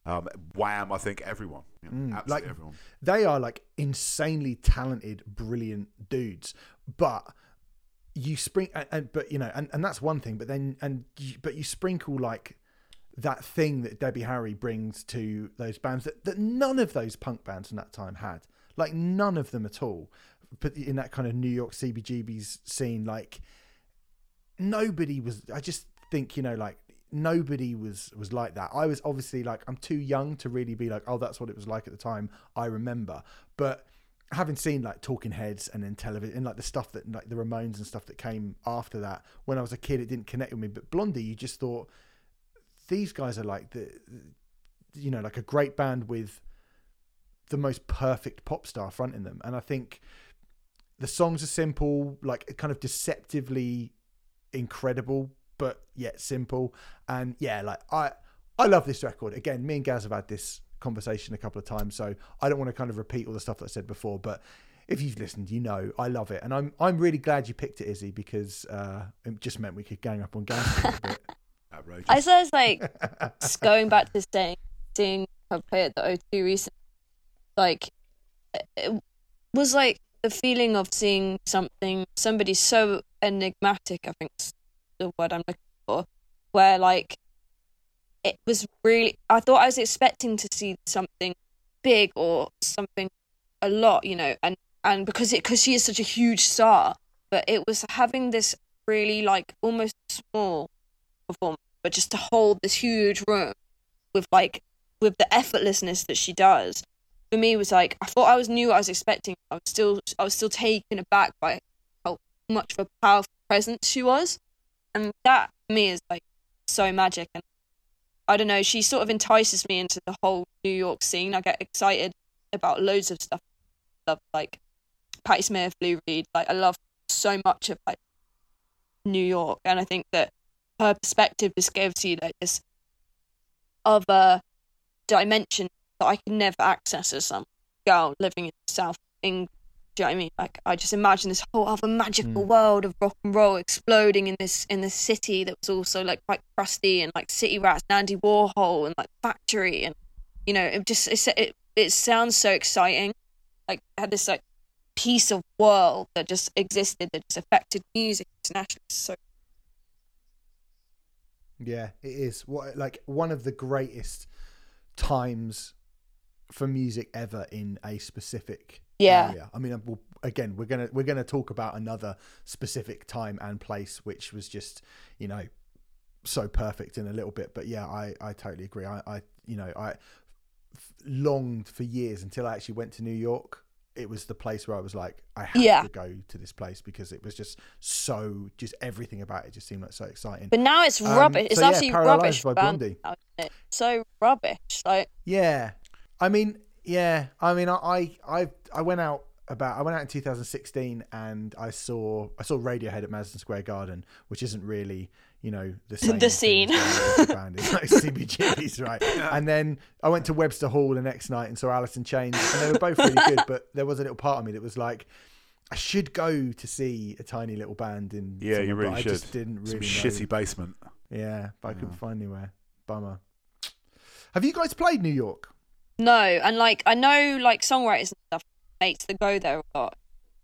um, Wham. I think everyone, you know, Mm, absolutely like- everyone. they are like insanely talented, brilliant dudes. But you spring and, and but you know, and, and that's one thing. But then and you, but you sprinkle like that thing that Debbie Harry brings to those bands that, that none of those punk bands in that time had. Like none of them at all. But in that kind of New York CBGB's scene, like nobody was. I just think you know, like nobody was was like that. I was obviously like I'm too young to really be like, oh, that's what it was like at the time. I remember, but having seen like Talking Heads and then television and like the stuff that like the Ramones and stuff that came after that, when I was a kid, it didn't connect with me. But Blondie, you just thought these guys are like the, you know, like a great band with the most perfect pop star fronting them, and I think the songs are simple, like kind of deceptively incredible, but yet simple. And yeah, like I I love this record. Again, me and Gaz have had this conversation a couple of times, so I don't want to kind of repeat all the stuff that I said before, but if you've listened, you know I love it, and I'm I'm really glad you picked it, Izzy, because uh, it just meant we could gang up on Gaz a little bit. *laughs* Outrageous. I suppose like *laughs* just going back to saying seeing her play at the O2 recently, like it- it was like the feeling of seeing something somebody so enigmatic. I think is the word I'm looking for, where like it was really. I thought I was expecting to see something big or something a lot, you know, and and because it because she is such a huge star, but it was having this really like almost small performance, but just to hold this huge room with like with the effortlessness that she does, for me was like I thought I was what I was expecting. I was still I was still taken aback by how much of a powerful presence she was, and that for me is like so magic. And I don't know, she sort of entices me into the whole New York scene. I get excited about loads of stuff. I love like Patti Smith, Lou Reed. Like I love so much of like New York, and I think that her perspective just gives you like this other dimension that I can never access as some girl living in South England. Do you know what I mean? Like I just imagine this whole other magical mm. world of rock and roll exploding in this in this city that was also like quite crusty and like City Rats and Andy Warhol and like Factory and you know it just it it, it sounds so exciting. Like it had this like piece of world that just existed that just affected music internationally. So Yeah, it is. What like one of the greatest times for music ever in a specific Yeah. area. I mean, we'll, again, we're gonna we're gonna talk about another specific time and place, which was just you know so perfect in a little bit. But yeah, I I totally agree. I I you know I longed for years until I actually went to New York. It was the place where I was like, I have Yeah. to go to this place because it was just so, just everything about it just seemed like so exciting. But now it's Um, rubbish. It's so yeah, absolutely rubbish. By band Blondie. now, it? So rubbish. Like Yeah, I mean, yeah, I mean, I, I, I, I went out about, I went out in 2016, and I saw, I saw Radiohead at Madison Square Garden, which isn't really, you know, the same The scene. the band. It's like *laughs* CBGB's, right? And then I went to Webster Hall the next night and saw Alice in Chains, and they were both really good, but there was a little part of me that was like. I should go to see a tiny little band in. yeah, you really but should. I just didn't Some really shitty basement. Yeah, but I couldn't find anywhere. Bummer. Have you guys played New York? No, and like I know like songwriters and stuff, mates that go there a lot.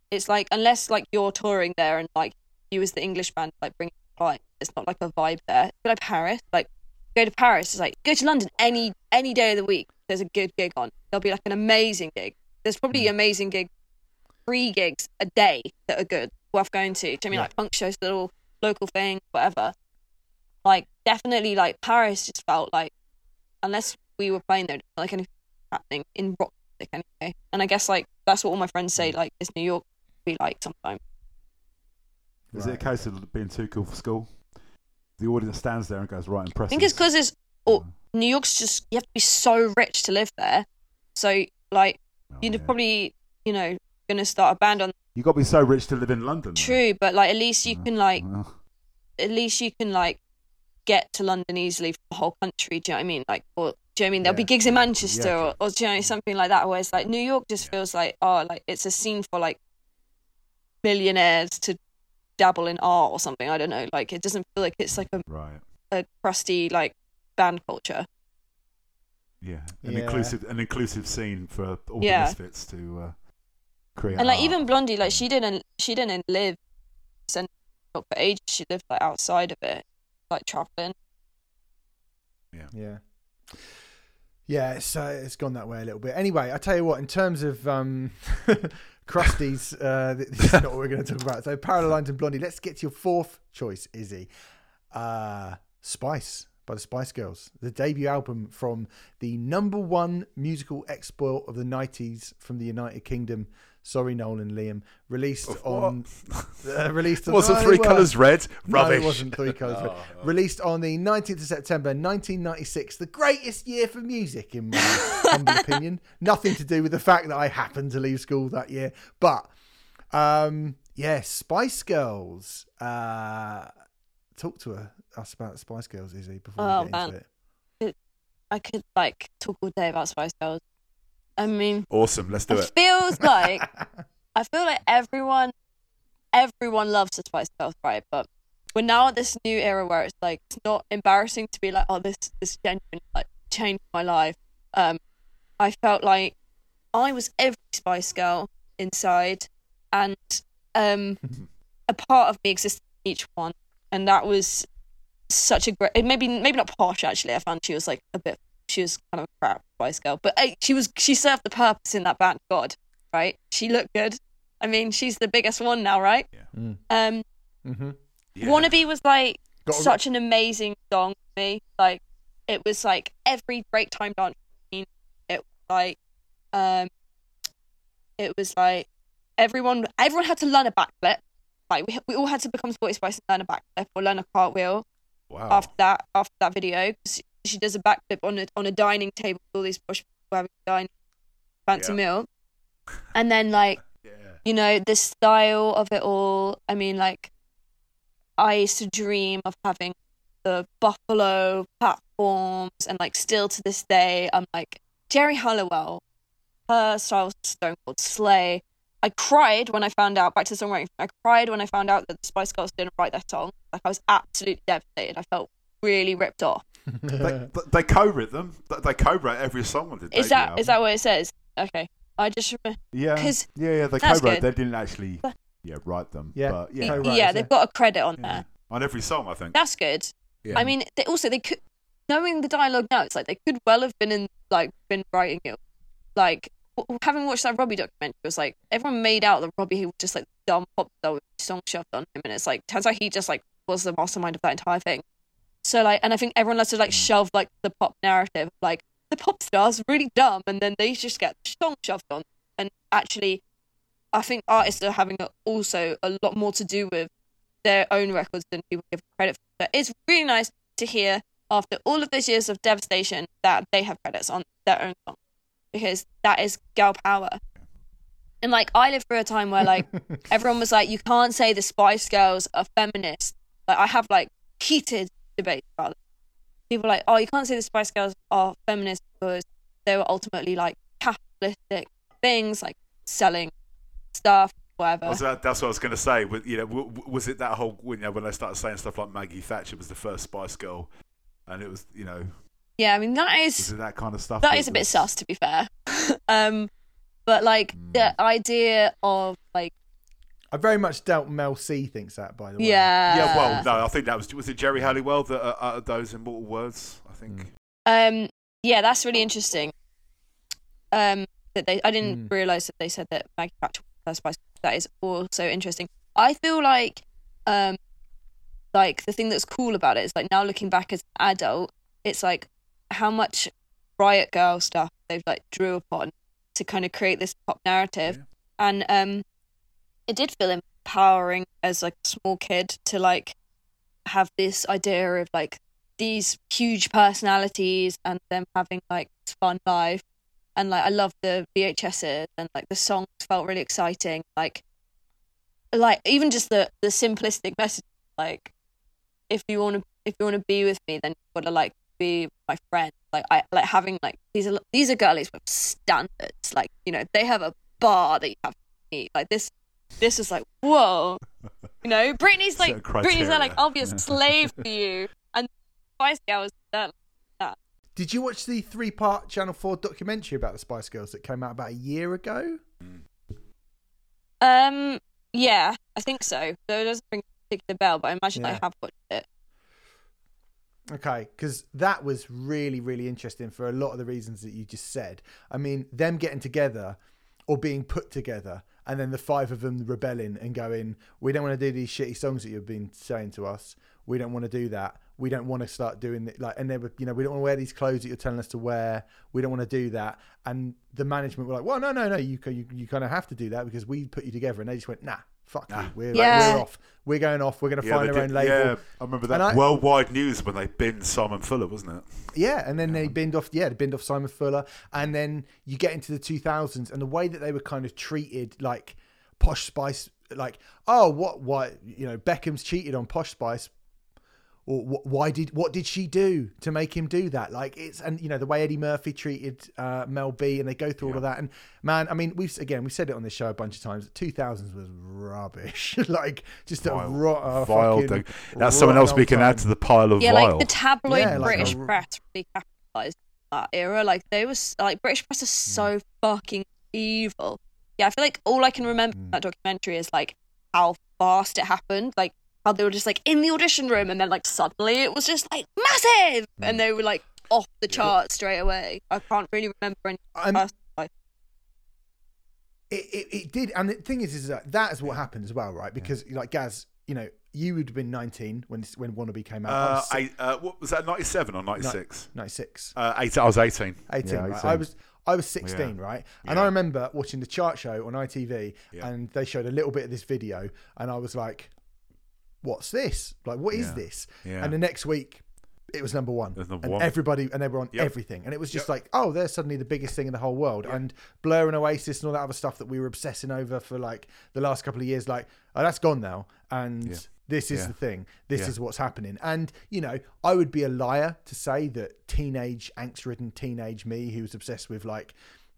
It's like unless like you're touring there and like you as the English band like bring clients, it's not like a vibe there. Go to Paris, like go to Paris. It's like go to London any any day of the week. There's a good gig on. There'll be like an amazing gig. There's probably hmm. amazing gig, three gigs a day that are good, worth going to. Do you know I mean Yeah. like punk shows, little local thing, whatever. Like definitely like Paris just felt like unless we were playing there, like anything happening in rock music anyway. And I guess like that's what all my friends say. Mm. Like is New York be like sometimes? Is it a case of being too cool for school? The audience stands there and goes, right, impressive. I think it's because it's oh, New York's just you have to be so rich to live there. So like Oh, you're yeah. probably you know gonna start a band on you got to be so rich to live in London. though. true, but like at least you can like *laughs* at least you can like get to London easily from the whole country. Do you know what I mean? Like, or do you know what I mean? There'll be gigs in Manchester Yeah, or, or do you know something like that. Whereas like New York just feels like oh, like it's a scene for like millionaires to dabble in art or something. I don't know. Like it doesn't feel like it's like a, right. a crusty like band culture. Yeah. An Yeah. inclusive, an inclusive scene for all Yeah. the misfits to uh, create. And like art. even Blondie, like she didn't she didn't live in New York for ages. She lived like outside of it, like traveling. Yeah. Yeah, it's uh, it's gone that way a little bit. Anyway, I tell you what, in terms of um, *laughs* crusties, uh, this is not what we're going to talk about. So, Parallel Lines and Blondie. Let's get to your fourth choice, Izzy. Uh, Spice by the Spice Girls, the debut album from the number one musical export of the 90s from the United Kingdom. Sorry, Nolan Liam. Released Of on. *laughs* Uh, released on. Was no, three colours red? No, Rubbish. it wasn't Three Colours Red. *laughs* Released on the 19th of September 1996, the greatest year for music, in my humble *laughs* opinion. Nothing to do with the fact that I happened to leave school that year. But, um, yeah, Spice Girls. Uh, talk to her, us about Spice Girls, Izzy, before Oh, we get into it. I could like talk all day about Spice Girls. I mean, Awesome. Let's do it it. feels *laughs* like I feel like everyone, everyone loves the Spice Girls, right? But we're now at this new era where it's like it's not embarrassing to be like, oh, this this genuine like changed my life. Um, I felt like I was every Spice Girl inside, and um, *laughs* a part of me existed in each one, and that was such a great. Maybe maybe not posh actually. I found she was like a bit. She was kind of a crap Spice Girl, but uh, she was she served the purpose in that band. God, right? She looked good. I mean, she's the biggest one now, right? Mm. Um, Mm-hmm. Yeah. Wannabe was like Got a- such an amazing song for me. Like it was like every break time dance routine. It was like um it was like everyone everyone had to learn a backflip. Like we we all had to become Sporty Spice and learn a backflip or learn a cartwheel Wow. after that after that video 'cause she does a backflip on a on a dining table with all these posh people having dining fancy Yeah. meal. *laughs* And then like yeah. you know the style of it all i mean like i used to dream of having the buffalo platforms and like still to this day i'm like geri halliwell her style was stone cold slay i cried when i found out back to the songwriting i cried when i found out that the spice girls didn't write their song like i was absolutely devastated i felt really ripped off They, they co-wrote them. They- They co-wrote every song on the is debut that album. is that what it says okay i just remember Yeah, 'cause yeah, yeah. They co-wrote. good. They didn't actually, yeah, write them. Yeah. but yeah, Co-wrote. yeah they've got a credit on yeah. there On every song, I think. that's good Yeah. I mean, they, also they could, knowing the dialogue now, it's like they could well have been in like been writing it. Like having watched that Robbie documentary, it was like everyone made out that Robbie was just like dumb pop star with song shoved on him, and it's like turns out he just like was the mastermind of that entire thing. So like, and I think everyone has to like mm. shove like the pop narrative, like the pop stars are really dumb, and then they just get song shoved on. And actually, I think artists are having also a lot more to do with their own records than people give credit for. But it's really nice to hear after all of those years of devastation that they have credits on their own song because that is girl power. And like I lived through a time where like *laughs* everyone was like, you can't say the Spice Girls are feminist. Like I have like heated debates about it. People like, oh, you can't say the Spice Girls are feminist because they were ultimately like capitalistic things, like selling stuff, whatever. Was that, that's what I was going to say. Was, you know, was it that whole you know when they started saying stuff like Maggie Thatcher was the first Spice Girl, and it was you know yeah, I mean that is that kind of stuff? that is a bit sus to be fair. *laughs* um, but like Mm. the idea of I very much doubt Mel C thinks that, by the way. yeah, yeah. Well, no, I think that was was it Geri Halliwell that uh, uttered those immortal words. I think. Mm. Um, yeah, that's really interesting. Um, that they I didn't Mm. realize that they said that Maggie Thatcher was first Spice. Girl. That is also interesting. I feel like, um, like the thing that's cool about it is like now looking back as an adult, it's like how much Riot Grrrl stuff they've like drew upon to kind of create this pop narrative, Yeah. and um, it did feel empowering as like a small kid to like have this idea of like these huge personalities and them having like this fun life. And like I love the VHSs and like the songs felt really exciting like like even just the the simplistic message like if you want to if you want to be with me then you've got to like be my friend. Like I like having like these are these are girlies with standards like you know they have a bar that you have to meet. Like this this is like whoa you know Britney's *laughs* like Set Britney's there like criteria. I'll be a slave for you and Spice Girls they're that. Did you watch the three part Channel 4 documentary about the Spice Girls that came out about a year ago? Um, yeah, I think so. Though it doesn't ring a particular bell, but I imagine I have watched it. Okay, because that was really, really interesting for a lot of the reasons that you just said. I mean, them getting together or being put together, and then the five of them rebelling and going, "We don't want to do these shitty songs that you've been saying to us. We don't want to do that. we don't want to start doing it. Like, and they were, you know, we don't want to wear these clothes that you're telling us to wear. We don't want to do that. And the management were like, well, no, no, no, you you, you kind of have to do that because we put you together. And they just went, nah, fuck you. We're, Yeah. we're off. We're going off. We're going to Yeah, find they our own label. yeah, I remember that I- worldwide news when they binned Simon Fuller, wasn't it? Yeah, and then they binned off. Yeah, they binned off Simon Fuller, and then you get into the 2000s, and the way that they were kind of treated, like Posh Spice, like oh, what, why, you know, Beckham's cheated on Posh Spice, or wh- why did what did she do to make him do that? Like it's and you know the way Eddie Murphy treated uh, Mel B, and they go through all of that. And man, I mean, we've again we said it on this show a bunch of times. 2000s was rubbish, *laughs* like just a, Vile. rot, a Vile fucking thing. That's someone else we old can add to the pile of Yeah, vile. like the tabloid Yeah, like British a- press really capitalized that era. Like they was like British press is so fucking evil. Yeah, I feel like all I can remember from that documentary is like how fast it happened. Like how they were just like in the audition room and then like suddenly it was just like massive and they were like off the charts straight away. I can't really remember any I'm- personal it, it, it did and the thing is is that that is what happened as well right because like gaz you know you would have been 19 when this, when wannabe came out I uh, was si- eight, uh, what was that? Ninety-seven or ninety-six? 96 Uh, eight. I was eighteen. 18 Yeah, right? 18. i was i was 16 right and i remember watching the chart show on itv Yeah. and they showed a little bit of this video and i was like what's this like what is Yeah. this Yeah. and the next week it was number one was number and one. everybody and on Yep. everything and it was just Yep. like oh they're suddenly the biggest thing in the whole world and blur and oasis and all that other stuff that we were obsessing over for like the last couple of years like oh that's gone now and Yeah. this is Yeah. the thing this Yeah. is what's happening and you know i would be a liar to say that teenage angst-ridden teenage me who was obsessed with like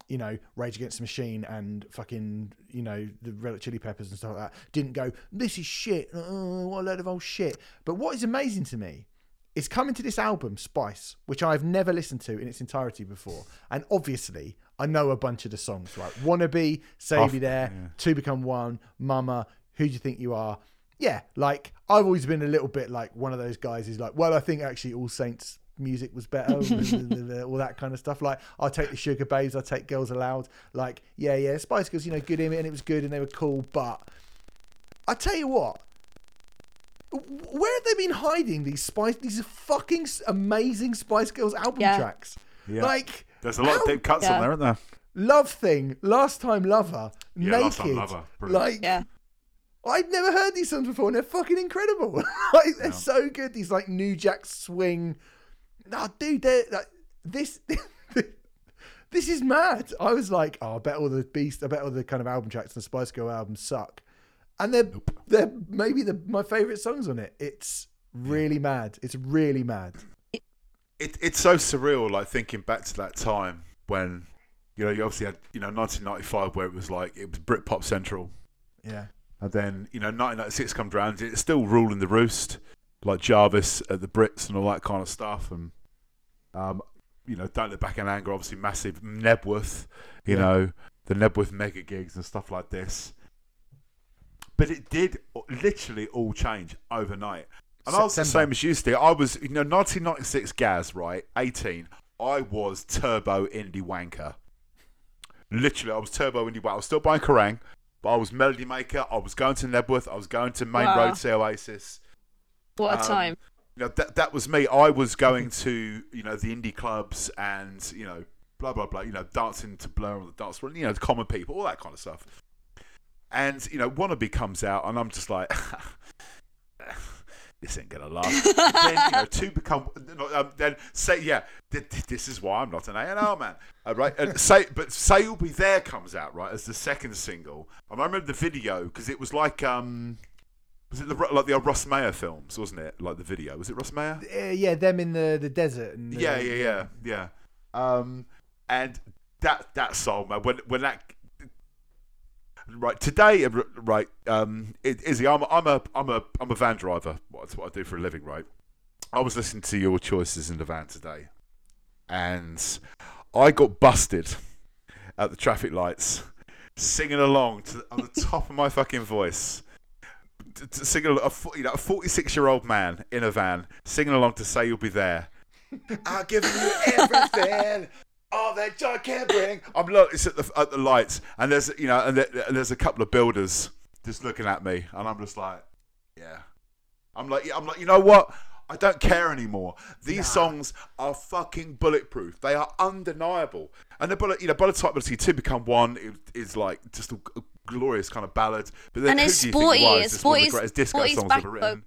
you know, Rage Against the Machine and fucking, you know, the Red Hot Chili Peppers and stuff like that, didn't go, this is shit. Oh, what a load of old shit. But what is amazing to me is coming to this album, Spice, which I've never listened to in its entirety before. And obviously, I know a bunch of the songs, right? Wannabe, Save oh, You There, yeah. Two Become One, Mama, Who Do You Think You Are? Yeah, like, I've always been a little bit like one of those guys who's like, well, I think actually All Saints music was better, all that kind of stuff. Like, I'll take the Sugababes, I'll take Girls Aloud. Like, yeah, yeah, Spice Girls, you know, good in it, and it was good, and they were cool. But I tell you what, where have they been hiding these Spice, these fucking amazing Spice Girls album Yeah. tracks? Yeah. Like, There's a lot how- of deep cuts Yeah. on there, aren't there? Love Thing, Last Time Lover, Yeah, Naked. Last Time Lover. Like, Yeah. I'd never heard these songs before, and they're fucking incredible. *laughs* like, they're Yeah. so good. These like New Jack Swing. No, dude, they're like this. *laughs* this is mad. I was like, oh, I bet all the beast, I bet all the kind of album tracks the Spice Girl album suck, and they're they're maybe the my favorite songs on it. It's really mad. It's really mad. it, it's so surreal, like thinking back to that time when, you know, you obviously had, you know, 1995 where it was like, it was Britpop Central. Yeah. And then, you know, 1996 comes around, it's still ruling the roost, like Jarvis at the Brits and all that kind of stuff. And, um, you know, Don't Look Back in Anger, obviously massive. Knebworth, you Yeah. know, the Knebworth mega gigs and stuff like this. But it did literally all change overnight. And I was the same as you, Steve. I was, you know, 1996 Gaz, right? 18. I was turbo indie wanker. Literally, I was turbo indie wanker. I was still buying Kerrang, but I was Melody Maker. I was going to Knebworth. I was going to Maine Wow. Road to Oasis. What a Um, time. You know, that, that was me. I was going to, you know, the indie clubs and, you know, blah, blah, blah, you know, dancing to Blur on the dance floor, you know, common people, all that kind of stuff. And, you know, Wannabe comes out and I'm just like, *laughs* this ain't to last. then, you know, *laughs* two become, um, then say, yeah, th- th- this is why I'm not an A&R man. Uh, right? And say, but Say You'll Be There comes out, right, as the second single. And I remember the video because it was like, um, was it the, like the old Russ Meyer films, wasn't it? Like the video. Was it Russ Meyer? Uh, yeah, them in the the desert. And the- Yeah, yeah, yeah, yeah. Um, and that that song, man, when when that right today, right, um, it, Izzy, I'm I'm a I'm a I'm a van driver. That's what I do for a living, right? I was listening to your choices in the van today, and I got busted at the traffic lights singing along to the, on the top of my fucking voice. To, to sing a, you know a 46 year old man in a van singing along to say you'll be there I'll give you everything. All that joy can bring. I'm looking It's at the at the lights, and there's you know, and, there, and there's a couple of builders just looking at me, and I'm just like, yeah. I'm like, I'm like, you know what? I don't care anymore. These songs are fucking bulletproof. They are undeniable. And the bullet, you know, bullet type ability two become one is, is like just a glorious kind of ballad. But then And it's do you think sporty, it's It's one of the greatest disco sporty's songs back ever written.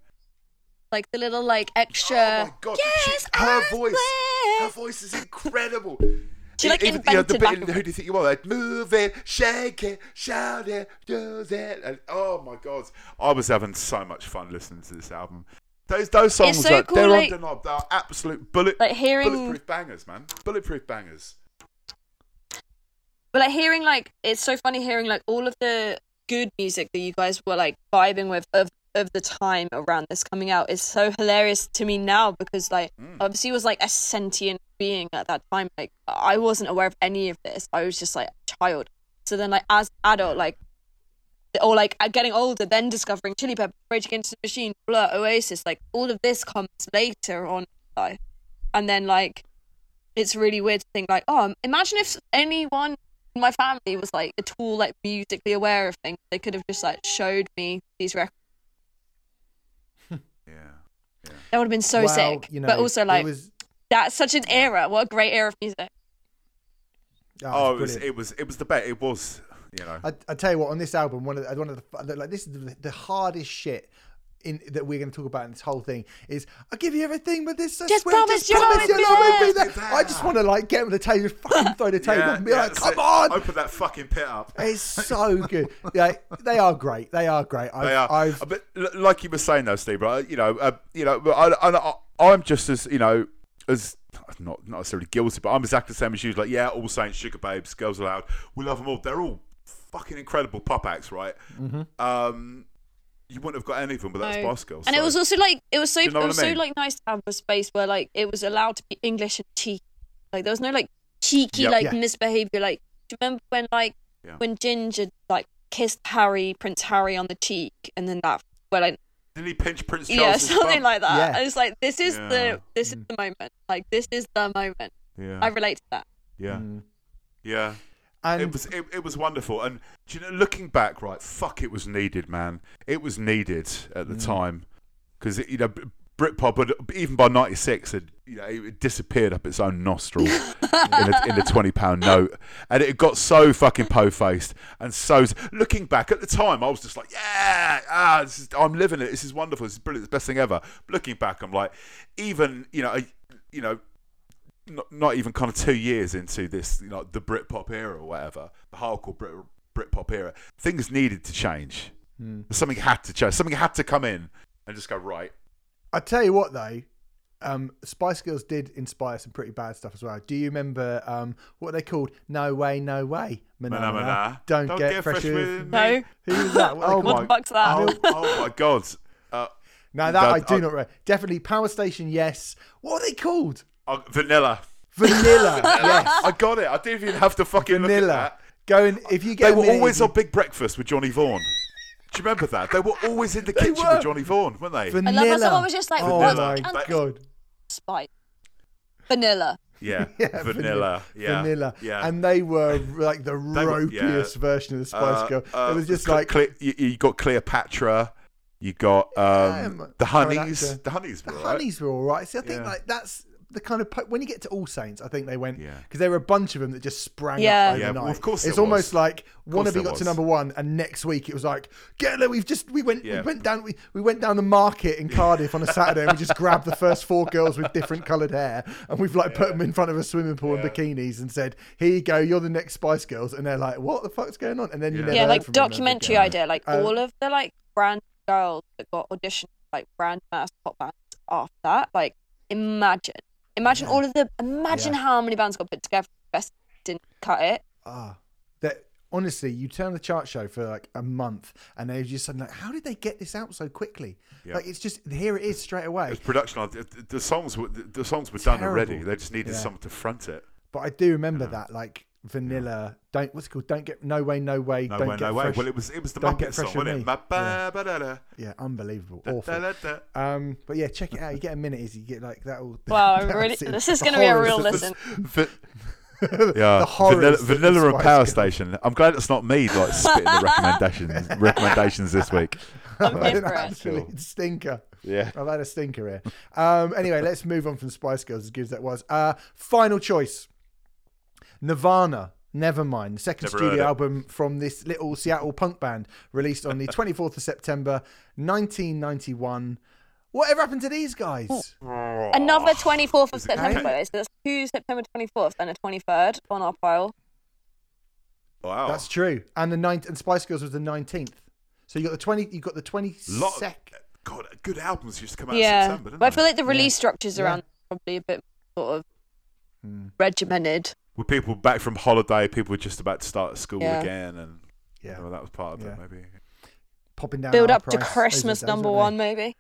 Like the little like extra. Oh my god, she- Yes, her I voice, her voice is incredible. *laughs* She, like, Even, you know, the invented bit in Who do you think you are? Like, move it, shake it, shout it, do it. And, oh my god, I was having so much fun listening to this album. Those those songs, so are, cool, they're like- undeniable. They're absolute bullet, Like hearing- bulletproof bangers, man. Bulletproof bangers. But like hearing like it's so funny hearing like all of the good music that you guys were like vibing with of of the time around this coming out is so hilarious to me now because like Mm. obviously was like a sentient being at that time. Like I wasn't aware of any of this. I was just like a child. So then like as adult like or like getting older then discovering Chili Pepper Rage Against the Machine Blur Oasis like all of this comes later on life. And then like it's really weird to think like oh imagine if anyone my family was like at all like musically aware of things they could have just like showed me these records *laughs* Yeah. that would have been so Well, sick you know, but also like was, that's such an era what a great era of music ah, Oh, it's it was, it was it was the best. It was, you know. I, I tell you what, on this album, one of the, one of the like this is the, the hardest shit in that we're going to talk about in this whole thing is I give you everything, but this I Just swear, promise just you'll promise you'll be always there. be there. I just want to like get on the table, fucking throw the table, and be like, that's come it. on. Open that fucking pit up. It's *laughs* so good. Yeah, they are great. They are great. I've, They are. I've, but l- like you were saying though, Steve, right? You know, uh, you know, but I, I, I, I'm just as you know as not not necessarily guilty, but I'm exactly the same as you. Like, yeah, All Saints, Sugababes, Girls Aloud, we love them all. They're all fucking incredible pop acts, right? Mm-hmm. Um, you wouldn't have got any of them without No. Spice Girls. and it was also like it was so you know it was I so like nice to have a space where like it was allowed to be english and cheeky like there was no like cheeky Yep. like Yeah. misbehavior like do you remember when like Yeah. when ginger like kissed harry prince harry on the cheek and then that well like Didn't he pinch Prince Charles? yeah something like that Yeah. and it's like this is Yeah. the this is the moment like this is the moment Yeah, i relate to that yeah, Mm. yeah. And it was it, it was wonderful. And do you know looking back right fuck it was needed man. It was needed at the Mm. time. Because you know Britpop had, even by 96 had you know it disappeared up its own nostril *laughs* in, a, in a 20 pound note. And it got so fucking po-faced and so looking back at the time I was just like yeah ah, this is, I'm living it. This is wonderful. This is brilliant. It's the best thing ever. Looking back I'm like even you know a, you know not, not even kind of two years into this, you know, the Britpop era or whatever, the hardcore Brit Britpop era, things needed to change. Something had to change. Something had to come in and just go right. I tell you what though, um, Spice Girls did inspire some pretty bad stuff as well. Do you remember um, what they called "No Way, No Way"? Manana, Manana. Don't, Don't get, get fresh, fresh with. with no Who was that? What, *laughs* Oh what called- the fuck's that *laughs* Oh, oh my god! Uh, No, that I do I- not. Re- Definitely Power Station. Yes. What are they called? Uh, vanilla. *laughs* Vanilla. yes. I got it. I didn't even have to fucking look at Vanilla. that. Going if you get They were always if on Big Breakfast with Johnny Vaughan. Do you remember that? They were always in the kitchen were. with Johnny Vaughan, weren't they? i vanilla. love how someone was just like oh what my can god. spice vanilla yeah. *laughs* Yeah, vanilla. Yeah. Vanilla. Yeah. And they were like the were- yeah. ropiest version of the Spice Uh, Girl. uh, it was just like Cle- you, you got Cleopatra, you got um, Yeah, the Honeyz. The Honeyz the were all right. Honeyz were all right. See, I think Yeah. like that's the kind of when you get to All Saints, I think they went Yeah. because there were a bunch of them that just sprang Yeah. up Yeah, overnight. well, of course it's there almost like course Wannabe there got to number one, and next week it was like get it. We've just we went Yeah. we went down we, we went down the market in Cardiff on a Saturday and we just grabbed the first four girls with different coloured hair and we've like put them in front of a swimming pool in bikinis and said here you go you're the next Spice Girls and they're like what the fuck's going on and then you Yeah. never yeah like from documentary idea like Um, all of the like brand girls that got auditioned like brand mass pop bands after that like imagine imagine all of the imagine Yeah. how many bands got put together best didn't cut it Ah, that honestly, you turn the chart show for like a month, and they're just suddenly like, how did they get this out so quickly? Yeah. Like it's just here it is straight away. was production. The, the songs were the, the songs were done already. They just needed Yeah. someone to front it. But I do remember that, like Vanilla. Don't what's it called? Don't get no way, no way. No don't way, get no way. fresh. Well, it was it was the Don't Muppet song, wasn't it? Ma- ba- ba- da- da. yeah, unbelievable, Da- awful. da- da- da. Um, but yeah, check it out. You get a minute, is you get like that all. *laughs* Wow, I'm really- this is gonna be a real of *laughs* the- listen. Yeah, the horrors vanilla, vanilla and Spice Power Girls. Station. I'm glad it's not me like spitting the recommendations *laughs* recommendations this week. I'm here An for it. absolute stinker. Yeah. I've had a stinker here. Um, anyway, let's move on from Spice Girls, as good as that was. Uh, final choice Nirvana. Nevermind, the second Never studio album from this little Seattle punk band, released on the *laughs* 24th of September, 1991. Whatever happened to these guys? Another 24th of September. okay. So that's two September 24th and a 23rd on our pile. Wow. That's true. And the ninth, and Spice Girls was the 19th. So you got the 20. You got the 22nd. Lot, God, good albums used to come out in yeah. September, didn't But I feel like the release structures Yeah. around probably a bit sort of Hmm. regimented. With people back from holiday, people were just about to start school Yeah. again, and Yeah. well, that was part of Yeah. it, maybe. Popping down. Build up to. Christmas Those number are one, maybe.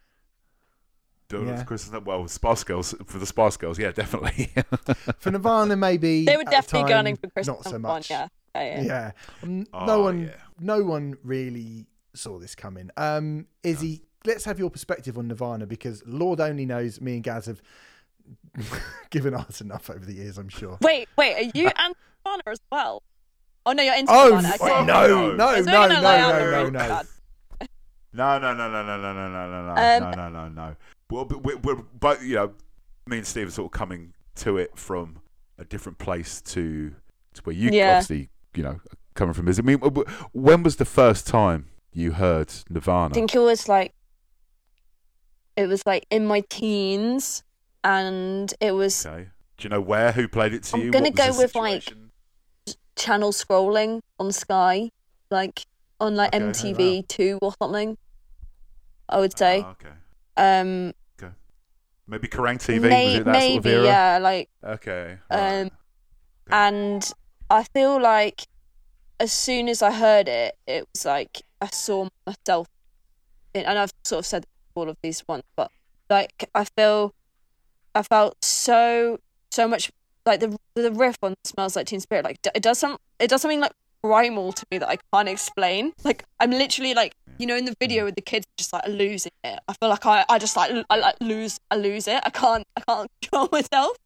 Build up Yeah. to Christmas. Well, Spice Girls for the Spice Girls, yeah, definitely. *laughs* For Nirvana, maybe. They were at the definitely time, gunning for Christmas Not so number one, much. yeah. Yeah, yeah. Yeah. Um, Oh, no one. yeah. No one really saw this coming. Um, Izzy, let's have your perspective on Nirvana because Lord only knows me and Gaz have given us enough over the years. I'm sure. Wait, wait, are you and Nirvana as well? Oh no, you're into Oh Nirvana. f- Okay. no, No. no, no, no, no, no, no. No, no, no, no, no, no, no, no, no, no, Um, no, no, no, no. Well, we're, we're both, you know, me and Steve are sort of coming to it from a different place to to where you Yeah. obviously, you know, coming from. Is I mean, w- w- when was the first time you heard Nirvana? I think it was like it was like in my teens and it was Okay. Do you know where? Who played it to you I'm gonna go with, like, channel scrolling on Sky, like on like Okay. MTV two or something. I would say. Ah, okay. Um Maybe Kerrang TV may- was it that maybe, sort of era? yeah, like Okay. Um, right. and I feel like as soon as I heard it, it was like I saw myself in, and I've sort of said all of these ones, but like I feel, I felt so so much like the the riff on "Smells Like Teen Spirit," like it does some it does something like primal to me that I can't explain. Like I'm literally like you know in the video with the kids just like losing it. I feel like I, I just like I like lose I lose it. I can't I can't *laughs* control myself.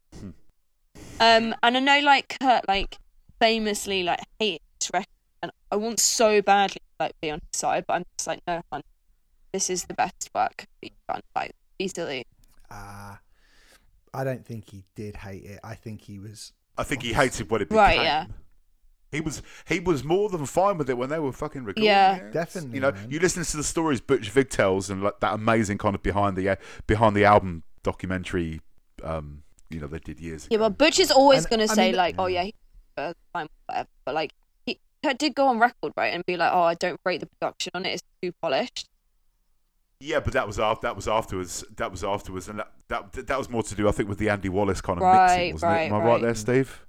Um, and I know like Kurt like famously like hates this record, and I want so badly to, like be on his side, but I'm just like no, hun, this is the best work that you've done like easily. Uh, I don't think he did hate it. I think he was. I think he hated what it became. Right, yeah. He was he was more than fine with it when they were fucking recording Yeah. it. Definitely, You know, man. you listen to the stories Butch Vig tells and like that amazing kind of behind the behind the album documentary. Um, you know, they did years Yeah, ago. but Butch is always gonna say mean- like, oh yeah, he uh, fine, whatever. But like he Kurt did go on record right and be like, oh, I don't rate the production on it; it's too polished. Yeah, but that was after that was afterwards. That was afterwards, and that that, that was more to do, I think, with the Andy Wallace kind of Right, mixing, wasn't right, it? Am I right, right. there, Steve?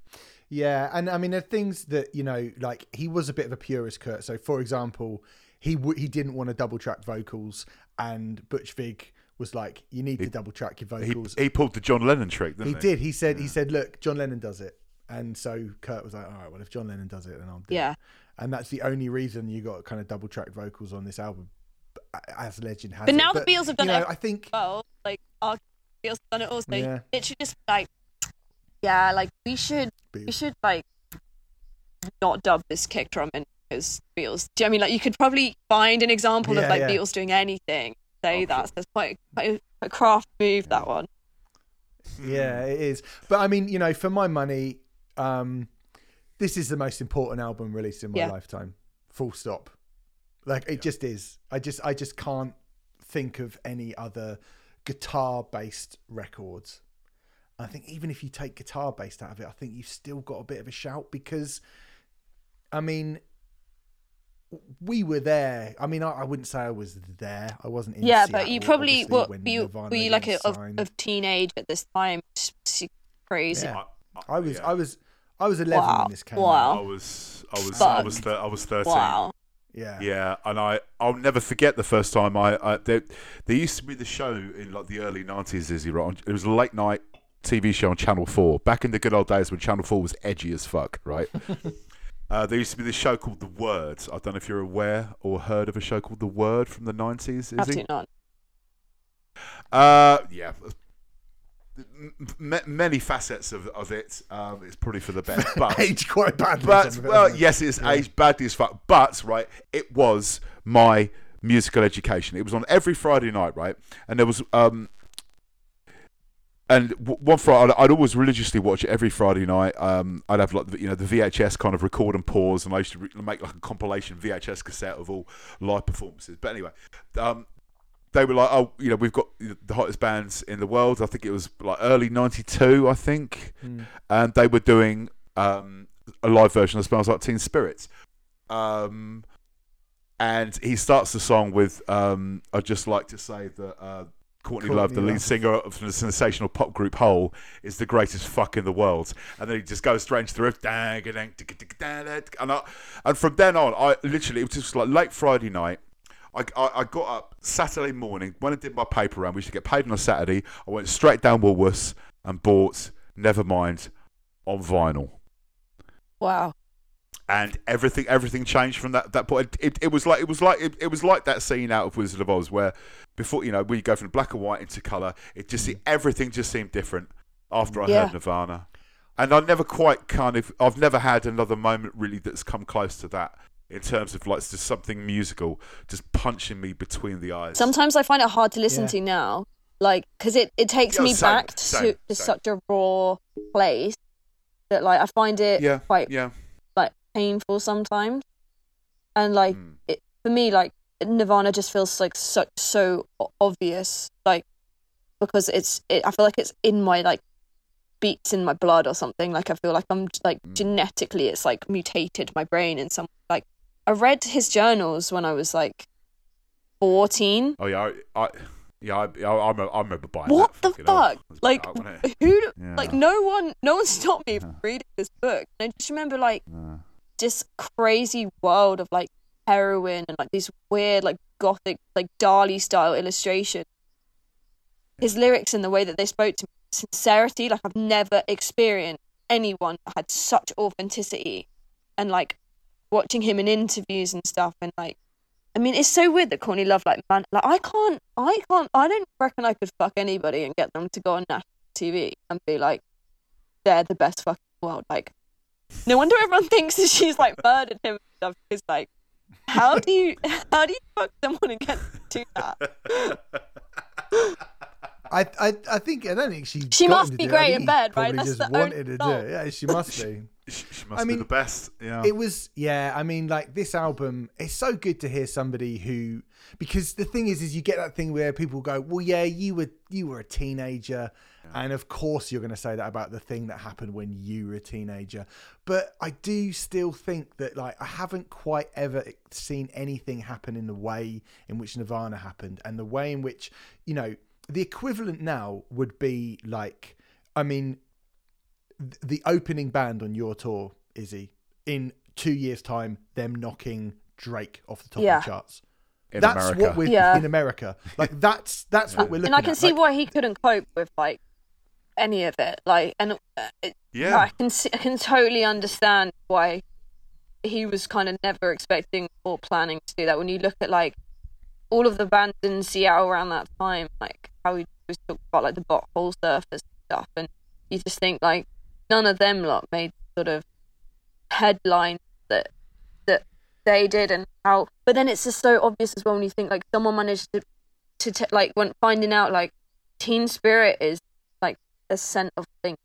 Yeah, and I mean the things that you know, like he was a bit of a purist, Kurt. So, for example, he w- he didn't want to double track vocals, and Butch Vig was like, "You need to double track your vocals." he pulled the John Lennon trick, didn't He he? did. He said. He said, "Look, John Lennon does it," and so Kurt was like, "All right, well, if John Lennon does it, then I'll do Yeah. it." And that's the only reason you got kind of double track vocals on this album, as legend has But it. now the Beatles have done you know, it I think. Well, like our Beatles done it also. Yeah. It should just be like, yeah, like we should we Beatles. should like not dub this kick drum in because Beatles. Do you know what I mean like you could probably find an example Yeah, of like yeah. Beatles doing anything? Say that. it's quite quite a, craft move that one. Yeah, it is. But I mean, you know, for my money, um, this is the most important album released in my lifetime. Full stop. Like it just is. I just I just can't think of any other guitar based records. I think even if you take guitar based out of it, I think you've still got a bit of a shout because I mean we were there. I mean, I, I wouldn't say I was there. I wasn't in. yeah, but you probably obviously, what were you, Nirvana were you like a, of, of teenage at this time? It's crazy. Yeah. I, I was yeah. I was I was eleven Wow. when this came Wow. out. I was I was I was Fuck. thir- I was thirteen. Wow. Yeah. Yeah, and I I'll never forget the first time I, I there, there used to be the show in like the early nineties, Izzy. Right, it was a late night TV show on Channel Four back in the good old days when Channel Four was edgy as fuck. Right. *laughs* uh, there used to be this show called The Word. I don't know if you're aware or heard of a show called The Word from the nineties. Izzy. Absolutely not. Uh, yeah. M- many facets of, of it. Um, it's probably for the best, but *laughs* Aged quite badly. but some of it, well, it? yes, it's aged badly as fuck. But right, it was my musical education. It was on every Friday night, right? And there was um, and w- one Friday, I'd, I'd always religiously watch it every Friday night. Um, I'd have like you know the VHS kind of record and pause, and I used to re- make like a compilation VHS cassette of all live performances. But anyway, um, they were like, oh, you know, we've got the hottest bands in the world. I think it was like early '92, I think, and they were doing um, a live version of "Smells Like Teen Spirits." Um, and he starts the song with, um, "I'd just like to say that." Uh, Courtney, Courtney Love, the lead singer of the sensational pop group Hole, is the greatest fuck in the world. And then he just goes straight into the riff. And, I, and from then on, I literally, it was just like late Friday night. I, I, I got up Saturday morning, when I did my paper round, we used to get paid on a Saturday. I went straight down Woolworths and bought Nevermind on vinyl Wow. and everything everything changed from that that point. It, it was like it was like it, it was like that scene out of Wizard of Oz where before you know we go from black and white into color. It just mm. everything just seemed different after I Yeah. heard Nirvana, and I never quite kind of I've never had another moment really that's come close to that in terms of like just something musical just punching me between the eyes. Sometimes I find it hard to listen Yeah. to now, like because it, it takes Yeah, me same, back to, same, to same. such a raw place that like I find it yeah, quite yeah, like painful sometimes, and like Mm. it, for me like Nirvana just feels like so so obvious, like because it's it, I feel like it's in my like beats in my blood or something. Like I feel like I'm like Mm. genetically it's like mutated my brain in some like I read his journals when I was like fourteen. oh yeah, I, I yeah, I, I, I remember, I remember buying What the fuck? Like out, who *laughs* Yeah. like no one no one stopped me from reading this book. And I just remember like Yeah. this crazy world of like heroin and like these weird like gothic like Dali style illustration. His lyrics and the way that they spoke to me, sincerity, like I've never experienced anyone that had such authenticity and like watching him in interviews and stuff and like I mean it's so weird that Courtney Love like man like I can't I can't I don't reckon I could fuck anybody and get them to go on national TV and be like they're the best fucking in the world like no wonder everyone *laughs* thinks that she's like murdered him and stuff. Because like, how do you *laughs* how do you fuck someone and get to do that? *laughs* I, I, I think I don't think she. She must be do it. I great in bed, right? That's just the only wanted to do it. Yeah, she must be. She, must I mean, be the best. Yeah. It was, yeah. I mean, like this album, it's so good to hear somebody who, because the thing is, is you get that thing where people go, "Well, yeah, you were you were a teenager," and of course you're going to say that about the thing that happened when you were a teenager. But I do still think that, like, I haven't quite ever seen anything happen in the way in which Nirvana happened, and the way in which, you know, the equivalent now would be like, I mean, the opening band on your tour, Izzy, in two years' time, them knocking Drake off the top Yeah. of the charts. in that's America. what we're Yeah. in America. Like that's that's what we're looking And I can at. see Like, why he couldn't cope with like any of it. Like, and uh, it, Yeah. I can see, I can totally understand why he was kind of never expecting or planning to do that. When you look at like all of the bands in Seattle around that time, like how he was talking about like the butthole surfers and stuff, and you just think like none of them lot made sort of headlines that that they did and how. But then it's just so obvious as well when you think like someone managed to to t- like when finding out like Teen Spirit is like a scent of things.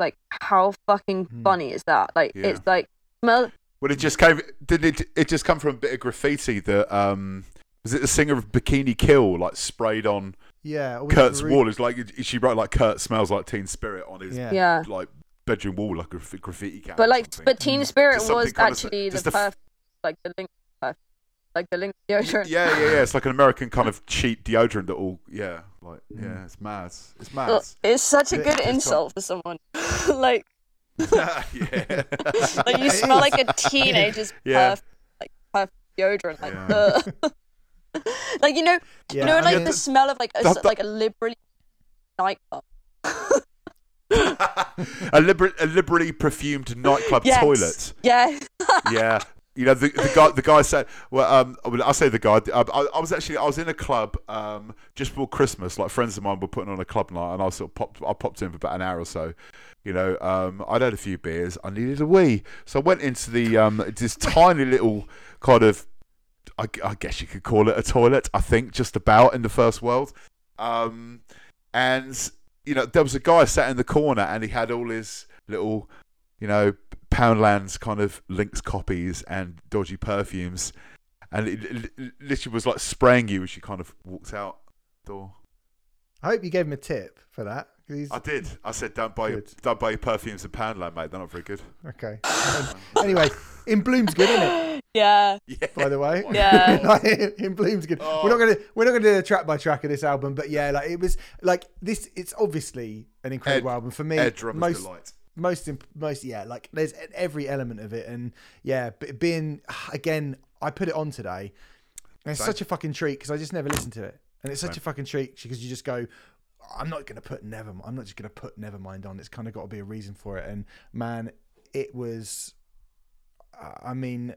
Like how fucking funny is that? Like Yeah. it's like smell. Well, it just came. Did it? It just come from a bit of graffiti that um was it the singer of Bikini Kill like sprayed on yeah, or was it Kurt's Ru- wall? is like she wrote like Kurt smells like Teen Spirit on his Yeah. Yeah. like bedroom wall like a graf- graffiti can. But like, but Teen Spirit Just something was kind of- actually the just a f- perfect, like the Lynx, perfect, like the Lynx deodorant. Yeah, yeah, yeah. It's like an American kind of cheap deodorant that all. Yeah, like yeah, it's mad. It's mad. Ugh, It's such a Yeah, good it's insult for someone. *laughs* like, *laughs* yeah. *laughs* like you smell like a teenager's Yeah. perfect, like perfect deodorant. Like, Yeah. *laughs* like you know, Yeah, you know, I like mean, the smell of like a, the- the- like a liberally nightclub. *laughs* a, liber- a liberally perfumed nightclub Yes. toilet. Yeah, *laughs* yeah. You know the, the guy. The guy said, "Well, um, I'll say the guy. I, I, I was actually I was in a club um, just before Christmas. Like friends of mine were putting on a club night, and I sort of popped. I popped in for about an hour or so. You know, um, I'd had a few beers. I needed a wee, so I went into the um, this tiny little kind of I, I guess you could call it a toilet. I think just about in the first world. Um, and you know, there was a guy sat in the corner, and he had all his little, you know, Poundland's kind of Lynx copies and dodgy perfumes, and it, it- it literally was like spraying you as you kind of walked out the door. I hope you gave him a tip for that. 'Cause he's- I did. I said, don't buy your, Good. don't buy your perfumes in Poundland, mate. They're not very good. okay. Um, anyway, in Bloom's good, isn't it? *laughs* Yeah. Yeah. By the way, *laughs* Yeah. *laughs* Like, in Bloom's good. Oh. We're not gonna we're not gonna do a track by track of this album, but yeah, like it was like this. It's obviously an incredible Ed- album for me. Air drummer's most delight. most imp- most yeah like there's every element of it and yeah but being *sighs* again i put it on today and it's Same. such a fucking treat because i just never listened to it and it's such Same. a fucking treat because you just go i'm not gonna put never i'm not just gonna put nevermind on it's kind of got to be a reason for it. And man it was i mean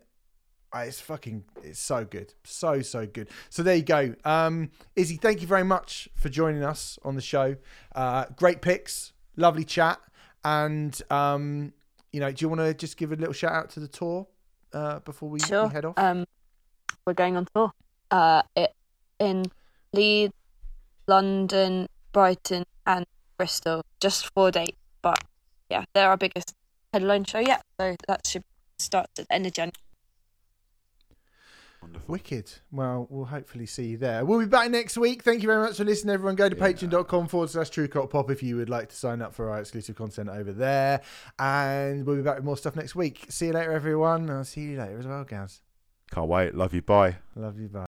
I- it's fucking it's so good so so good. So there you go. Um izzy thank you very much for joining us on the show. Uh great picks lovely chat. And um you know do you want to just give a little shout out to the tour uh before we, Sure. we head off? Um, we're going on tour. Uh, it in Leeds, London, Brighton, and Bristol. Just four dates, but yeah, they're our biggest headline show yet. So that should start at the end of January. Wonderful. Wicked. Well, we'll hopefully see you there. We'll be back next week. Thank you very much for listening, everyone. Go to Yeah. patreon.com forward slash true Cult pop if you would like to sign up for our exclusive content over there. And we'll be back with more stuff next week. See you later, everyone. I'll see you later as well, guys. Can't wait. Love you. Bye. Love you. Bye.